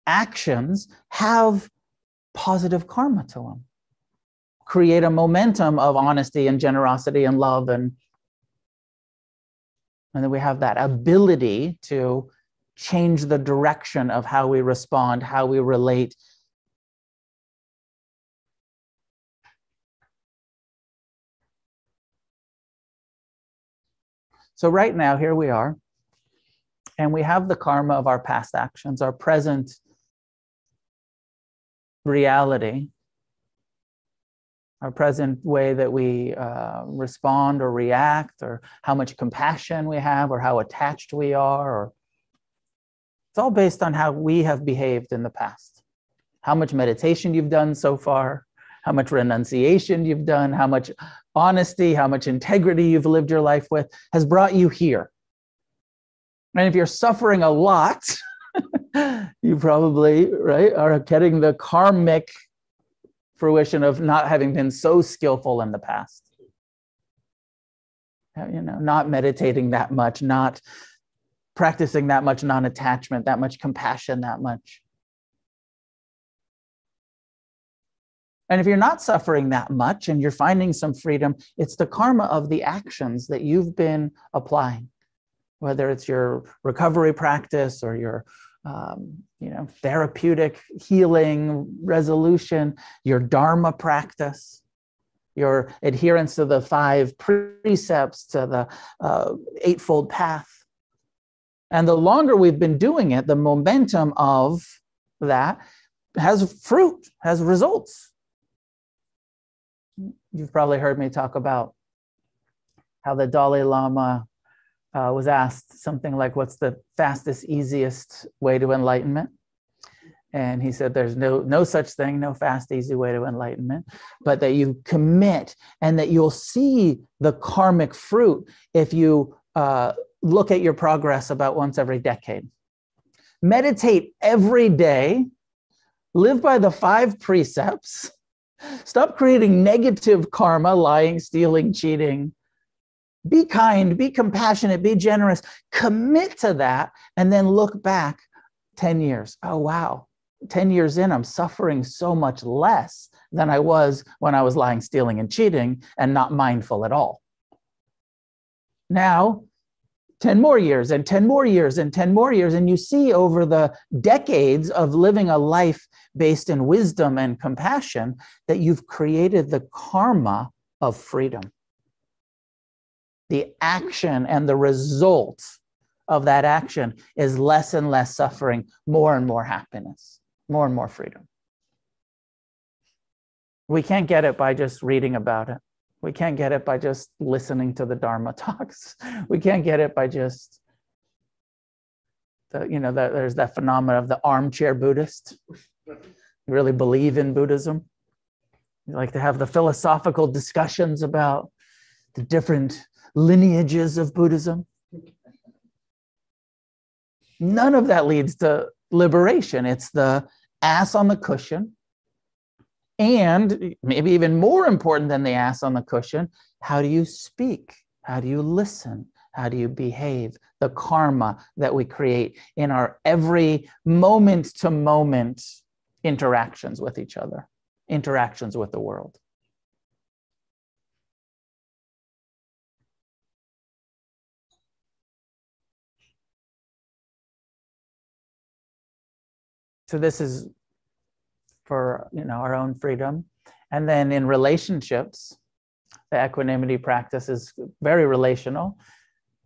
Speaker 1: actions have positive karma to them. Create a momentum of honesty and generosity and love and and then we have that ability to change the direction of how we respond, how we relate. So, right now, here we are and we have the karma of our past actions, our present reality, our present way that we uh, respond or react, or how much compassion we have, or how attached we are, or it's all based on how we have behaved in the past. How much meditation you've done so far, how much renunciation you've done, how much honesty, how much integrity you've lived your life with has brought you here. And if you're suffering a lot, you probably, right, are getting the karmic fruition of not having been so skillful in the past. Uh, you know, not meditating that much, not practicing that much non attachment, that much compassion, that much. And if you're not suffering that much and you're finding some freedom, it's the karma of the actions that you've been applying whether it's your recovery practice or your um, you know therapeutic healing resolution your dharma practice your adherence to the five precepts to the uh, eightfold path. And the longer we've been doing it the momentum of that has fruit has results. You've probably heard me talk about how the dalai lama uh, was asked something like, What's the fastest, easiest way to enlightenment? And he said, There's no, no such thing, no fast, easy way to enlightenment, but that you commit and that you'll see the karmic fruit if you uh, look at your progress about once every decade. Meditate every day, live by the five precepts, stop creating negative karma, lying, stealing, cheating, be kind, be compassionate, be generous, commit to that, and then look back 10 years. Oh, wow, 10 years in, I'm suffering so much less than I was when I was lying, stealing, and cheating and not mindful at all. Now, 10 more years and 10 more years and 10 more years. And you see over the decades of living a life based in wisdom and compassion that you've created the karma of freedom. The action and the result of that action is less and less suffering, more and more happiness, more and more freedom. We can't get it by just reading about it. We can't get it by just listening to the Dharma talks. We can't get it by just the, you know, the, there's that phenomenon of the armchair Buddhist. You really believe in Buddhism. You like to have the philosophical discussions about the different lineages of Buddhism. None of that leads to liberation. It's the ass on the cushion. And maybe even more important than the ass on the cushion, how do you speak? How do you listen? How do you behave? The karma that we create in our every moment to moment interactions with each other, interactions with the world. So this is for you know our own freedom. And then in relationships, the equanimity practice is very relational.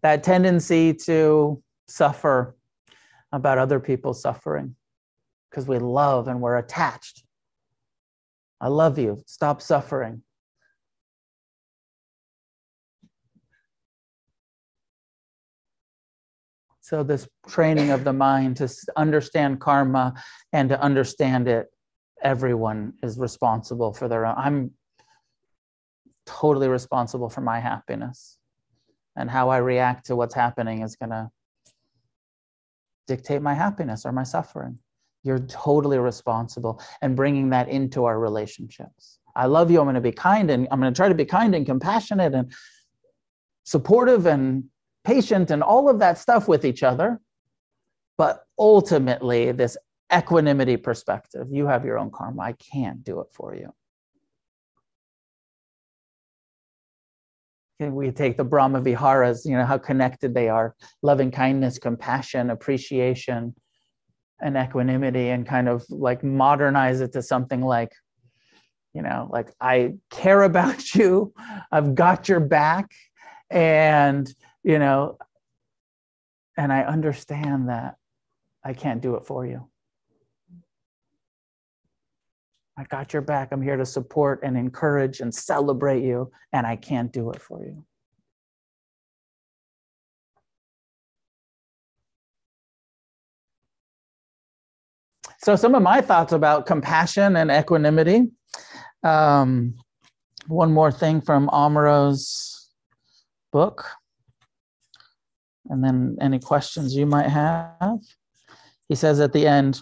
Speaker 1: That tendency to suffer about other people's suffering because we love and we're attached. I love you. Stop suffering. So, this training of the mind to understand karma and to understand it, everyone is responsible for their own. I'm totally responsible for my happiness. And how I react to what's happening is going to dictate my happiness or my suffering. You're totally responsible and bringing that into our relationships. I love you. I'm going to be kind and I'm going to try to be kind and compassionate and supportive and patient and all of that stuff with each other. But ultimately, this equanimity perspective, you have your own karma. I can't do it for you. Can we take the Brahma Viharas, you know, how connected they are loving kindness, compassion, appreciation, and equanimity, and kind of like modernize it to something like, you know, like I care about you, I've got your back, and you know, and I understand that I can't do it for you. I got your back. I'm here to support and encourage and celebrate you, and I can't do it for you. So, some of my thoughts about compassion and equanimity. Um, one more thing from Amaro's book and then any questions you might have. He says at the end,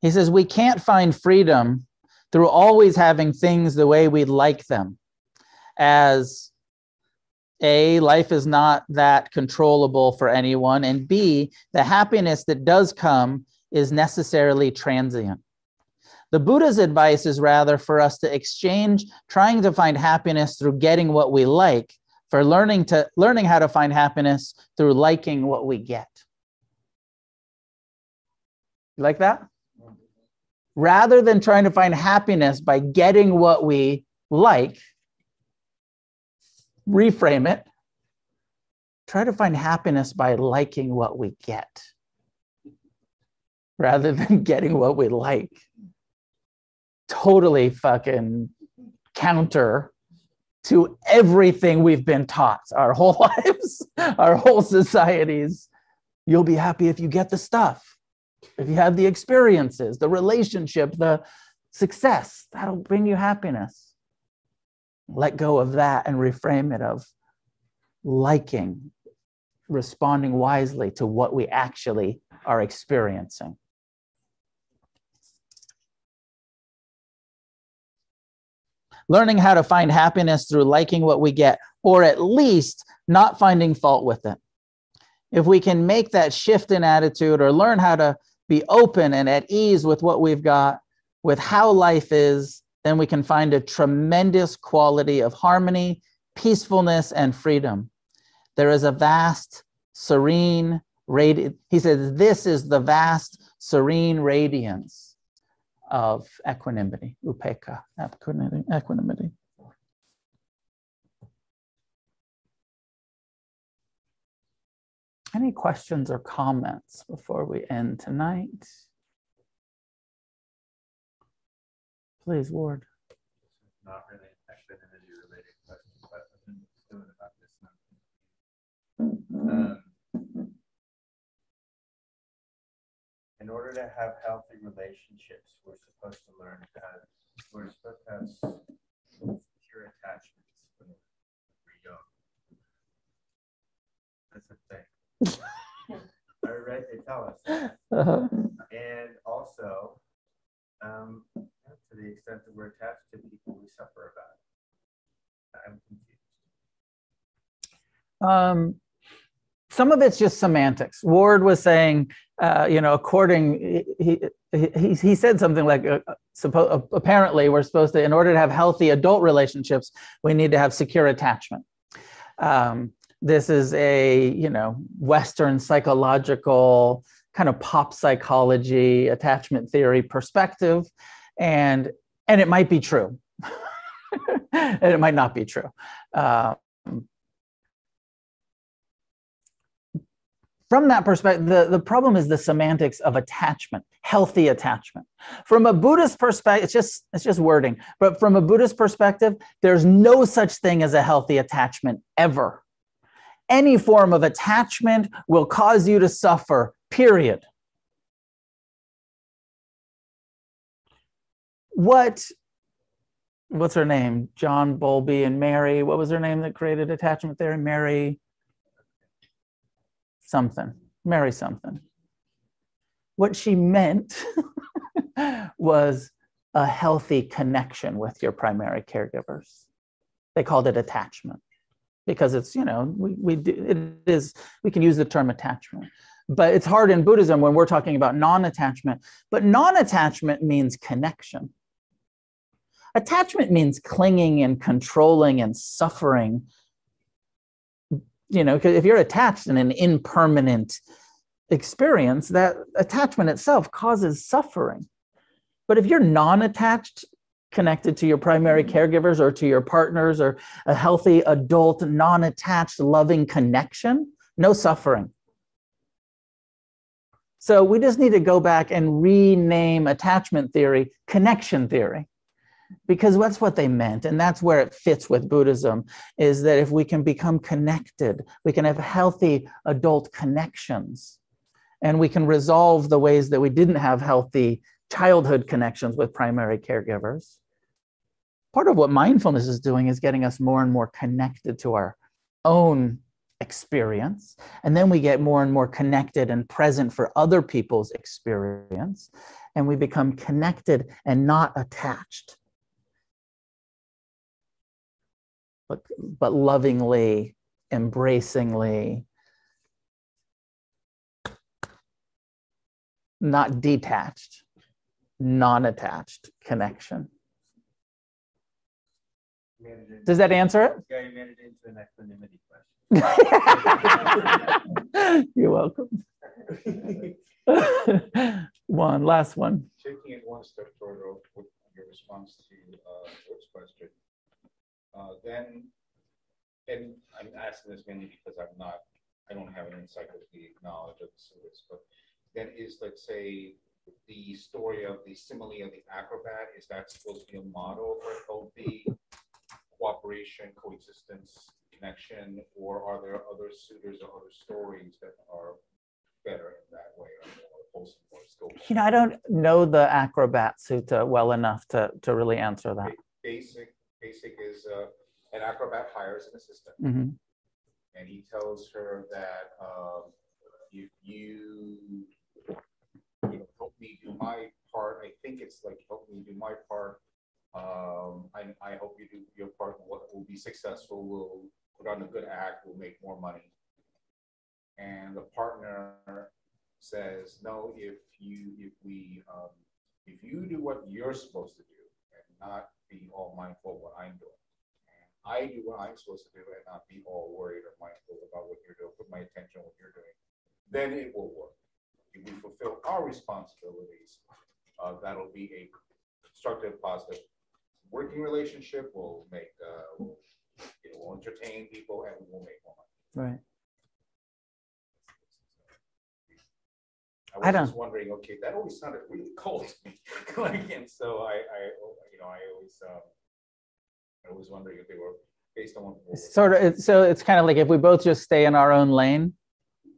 Speaker 1: he says, We can't find freedom through always having things the way we like them. As A, life is not that controllable for anyone, and B, the happiness that does come is necessarily transient. The Buddha's advice is rather for us to exchange trying to find happiness through getting what we like for learning to learning how to find happiness through liking what we get. You like that? Rather than trying to find happiness by getting what we like, reframe it. Try to find happiness by liking what we get rather than getting what we like totally fucking counter to everything we've been taught our whole lives, our whole societies. You'll be happy if you get the stuff, if you have the experiences, the relationship, the success. That'll bring you happiness. Let go of that and reframe it of liking, responding wisely to what we actually are experiencing. Learning how to find happiness through liking what we get, or at least not finding fault with it. If we can make that shift in attitude or learn how to be open and at ease with what we've got, with how life is, then we can find a tremendous quality of harmony, peacefulness, and freedom. There is a vast, serene, radi- he says, this is the vast, serene radiance of equanimity, upekkha, equanimity. Any questions or comments before we end tonight? Please, Ward.
Speaker 2: Not really equanimity related questions, but I've been doing about this Um, in order to have healthy relationships, we're supposed to learn how we're supposed to have secure attachments when we're young. That's the thing. All right, they tell us. Uh-huh. And also, um, to the extent that we're attached to people, we suffer about it. I'm confused.
Speaker 1: Um, some of it's just semantics. Ward was saying, uh, you know, according he he he said something like, uh, suppo- apparently we're supposed to, in order to have healthy adult relationships, we need to have secure attachment. Um, this is a you know western psychological kind of pop psychology attachment theory perspective and and it might be true and it might not be true um, from that perspective the, the problem is the semantics of attachment healthy attachment from a buddhist perspective it's just it's just wording but from a buddhist perspective there's no such thing as a healthy attachment ever any form of attachment will cause you to suffer, period. What what's her name? John Bowlby and Mary. What was her name that created attachment theory? Mary something. marry something. What she meant was a healthy connection with your primary caregivers. They called it attachment because it's you know we, we do, it is we can use the term attachment but it's hard in buddhism when we're talking about non-attachment but non-attachment means connection attachment means clinging and controlling and suffering you know if you're attached in an impermanent experience that attachment itself causes suffering. But if you're non-attached connected to your primary mm-hmm. caregivers or to your partners or a healthy adult non-attached loving connection no suffering. So we just need to go back and rename attachment theory connection theory because that's what they meant and that's where it fits with buddhism is that if we can become connected we can have healthy adult connections and we can resolve the ways that we didn't have healthy childhood connections with primary caregivers part of what mindfulness is doing is getting us more and more connected to our own experience. And then we get more and more connected and present for other people's experience. And we become connected and not attached, but, but lovingly, embracingly, not detached, non attached connection. Does that answer it?
Speaker 2: Yeah, you made it into an equanimity
Speaker 1: question. You're welcome. one, last one.
Speaker 3: Taking it one step further with your response to uh, George's question, uh, then, and I'm asking this mainly because I'm not, I don't have an encyclopedic knowledge of the sutras, but then is, let's say, the story of the simile of the acrobat, is that supposed to be a model for healthy cooperation, coexistence, connection, or are there other suttas or other stories that are better in that way or more wholesome?
Speaker 1: You know, I don't know the Acrobat Sutta well enough to, to really answer that.
Speaker 3: Basic, basic is uh, an acrobat hires an assistant,
Speaker 1: mm-hmm.
Speaker 3: and he tells her that um, if you, you know, help me do my part, I think it's like help me do my part um, I, I hope you do your part. What will be successful We'll put on a good act, we'll make more money. And the partner says, no, if you, if we, um, if you do what you're supposed to do and not be all mindful of what I'm doing, I do what I'm supposed to do and not be all worried or mindful about what you're doing, put my attention on what you're doing, then it will work. If we fulfill our responsibilities, uh, that'll be a constructive, positive working relationship. We'll make, uh, we'll, you know, we'll entertain people and we'll make more money.
Speaker 1: Right.
Speaker 3: I was
Speaker 1: I don't-
Speaker 3: just wondering, okay, that always sounded really cold to me. Like, and so I, I, you know, I always, um, I was wondering if they were based on. what- what
Speaker 1: It's
Speaker 3: was-
Speaker 1: sort of, so it's kind of like if we both just stay in our own lane.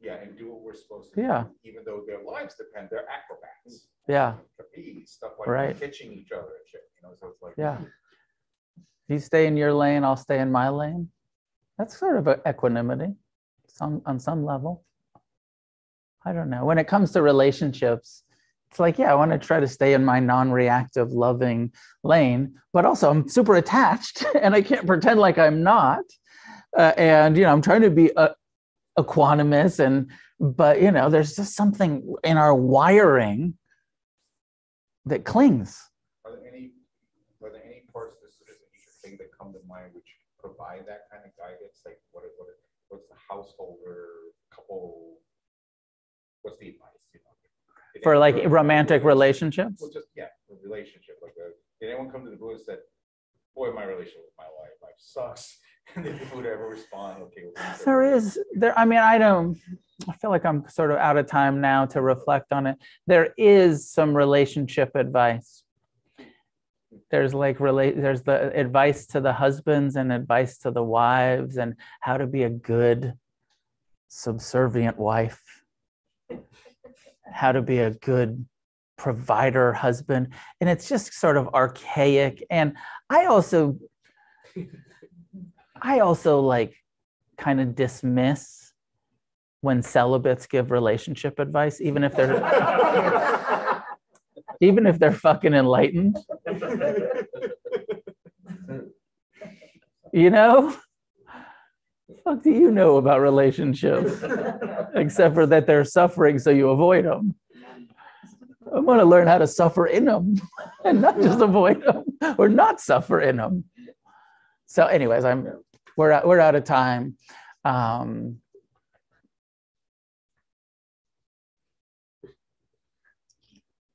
Speaker 3: Yeah, and do what we're supposed to. do,
Speaker 1: Yeah.
Speaker 3: Even though their lives depend, they're acrobats.
Speaker 1: Yeah.
Speaker 3: Trapeze, stuff like
Speaker 1: Right.
Speaker 3: that, pitching each other and shit, you know, so it's like.
Speaker 1: Yeah. You stay in your lane, I'll stay in my lane. That's sort of equanimity some, on some level. I don't know. When it comes to relationships, it's like, yeah, I want to try to stay in my non reactive, loving lane, but also I'm super attached and I can't pretend like I'm not. Uh, and, you know, I'm trying to be a, equanimous and, but, you know, there's just something in our wiring that clings.
Speaker 3: Are there any, are there any parts of the citizenship thing that come to mind which provide that kind of guidance? Like what, what, what's the householder couple? What's the advice? you know?
Speaker 1: For like
Speaker 3: go to the
Speaker 1: romantic relationships?
Speaker 3: Well, just, yeah, a relationship, like, uh, did anyone come to the Buddha and said, boy, my relationship with my wife, life sucks? And did the Buddha ever respond, okay? well, things are
Speaker 1: There
Speaker 3: good."
Speaker 1: is, there, I mean, I don't, I feel like I'm sort of out of time now to reflect on it. There is some relationship advice. There's like relate, there's the advice to the husbands and advice to the wives and how to be a good subservient wife, how to be a good provider husband. And it's just sort of archaic. And I also, I also like kind of dismiss when celibates give relationship advice, even if they're even if they're fucking enlightened. You know? Fuck do you know about relationships? Except for that they're suffering, so you avoid them. I want to learn how to suffer in them and not just avoid them or not suffer in them. So, anyways, I'm we're out, we're out of time. Um,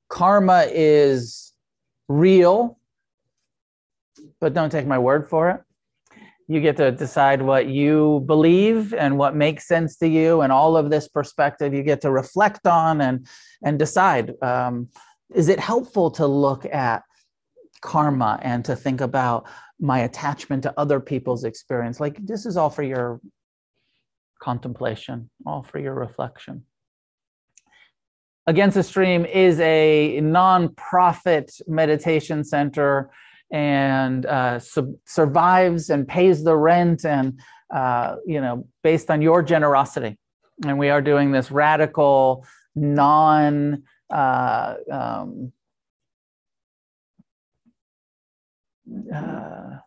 Speaker 1: karma is real, but don't take my word for it. You get to decide what you believe and what makes sense to you, and all of this perspective you get to reflect on and and decide. Um, is it helpful to look at karma and to think about my attachment to other people's experience? Like this is all for your contemplation, all for your reflection. Against the Stream is a nonprofit meditation center and uh, sub- survives and pays the rent and uh, you know based on your generosity. And we are doing this radical, non uh, um, uh,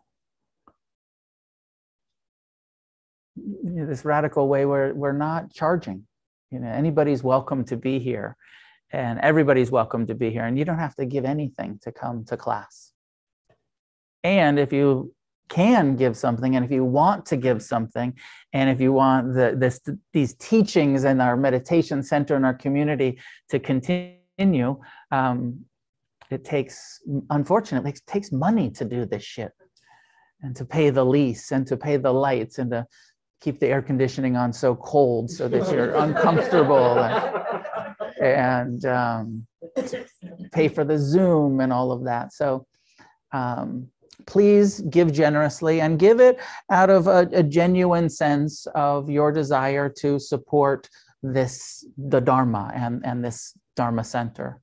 Speaker 1: you know, this radical way where we're not charging. You know, anybody's welcome to be here, and everybody's welcome to be here, and you don't have to give anything to come to class. And if you can give something, and if you want to give something, and if you want the, this these teachings and our meditation center and our community to continue, um, it takes unfortunately it takes money to do this shit, and to pay the lease, and to pay the lights, and to keep the air conditioning on so cold so that you're uncomfortable and, and um, pay for the zoom and all of that. So um, please give generously and give it out of a, a genuine sense of your desire to support this the dharma and and this dharma center.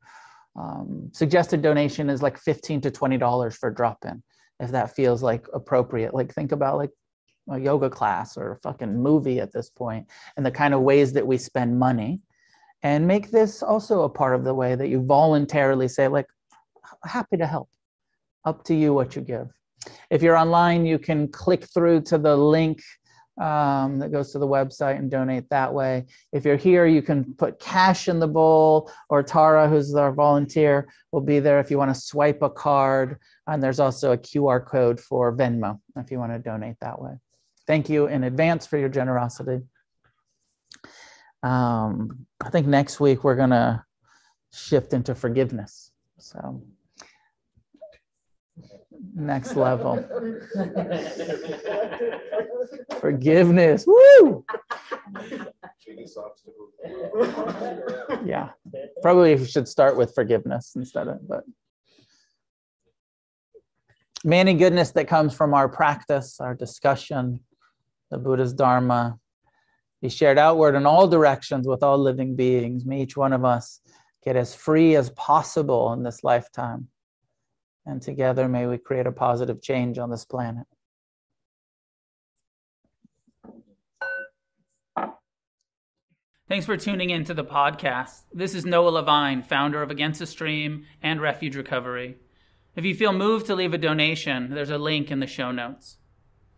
Speaker 1: Um, suggested donation is like 15 to 20 dollars for drop-in if that feels like appropriate. Like think about like a yoga class or a fucking movie at this point and the kind of ways that we spend money and make this also a part of the way that you voluntarily say like happy to help up to you what you give if you're online you can click through to the link um, that goes to the website and donate that way. If you're here, you can put cash in the bowl, or Tara, who's our volunteer, will be there if you want to swipe a card. And there's also a QR code for Venmo if you want to donate that way. Thank you in advance for your generosity. Um, I think next week we're going to shift into forgiveness. So, next level. Forgiveness. Woo! Yeah. Probably we should start with forgiveness instead of, but many goodness that comes from our practice, our discussion, the Buddha's Dharma, be shared outward in all directions with all living beings. May each one of us get as free as possible in this lifetime. And together, may we create a positive change on this planet.
Speaker 4: Thanks for tuning in to the podcast. This is Noah Levine, founder of Against the Stream and Refuge Recovery. If you feel moved to leave a donation, there's a link in the show notes.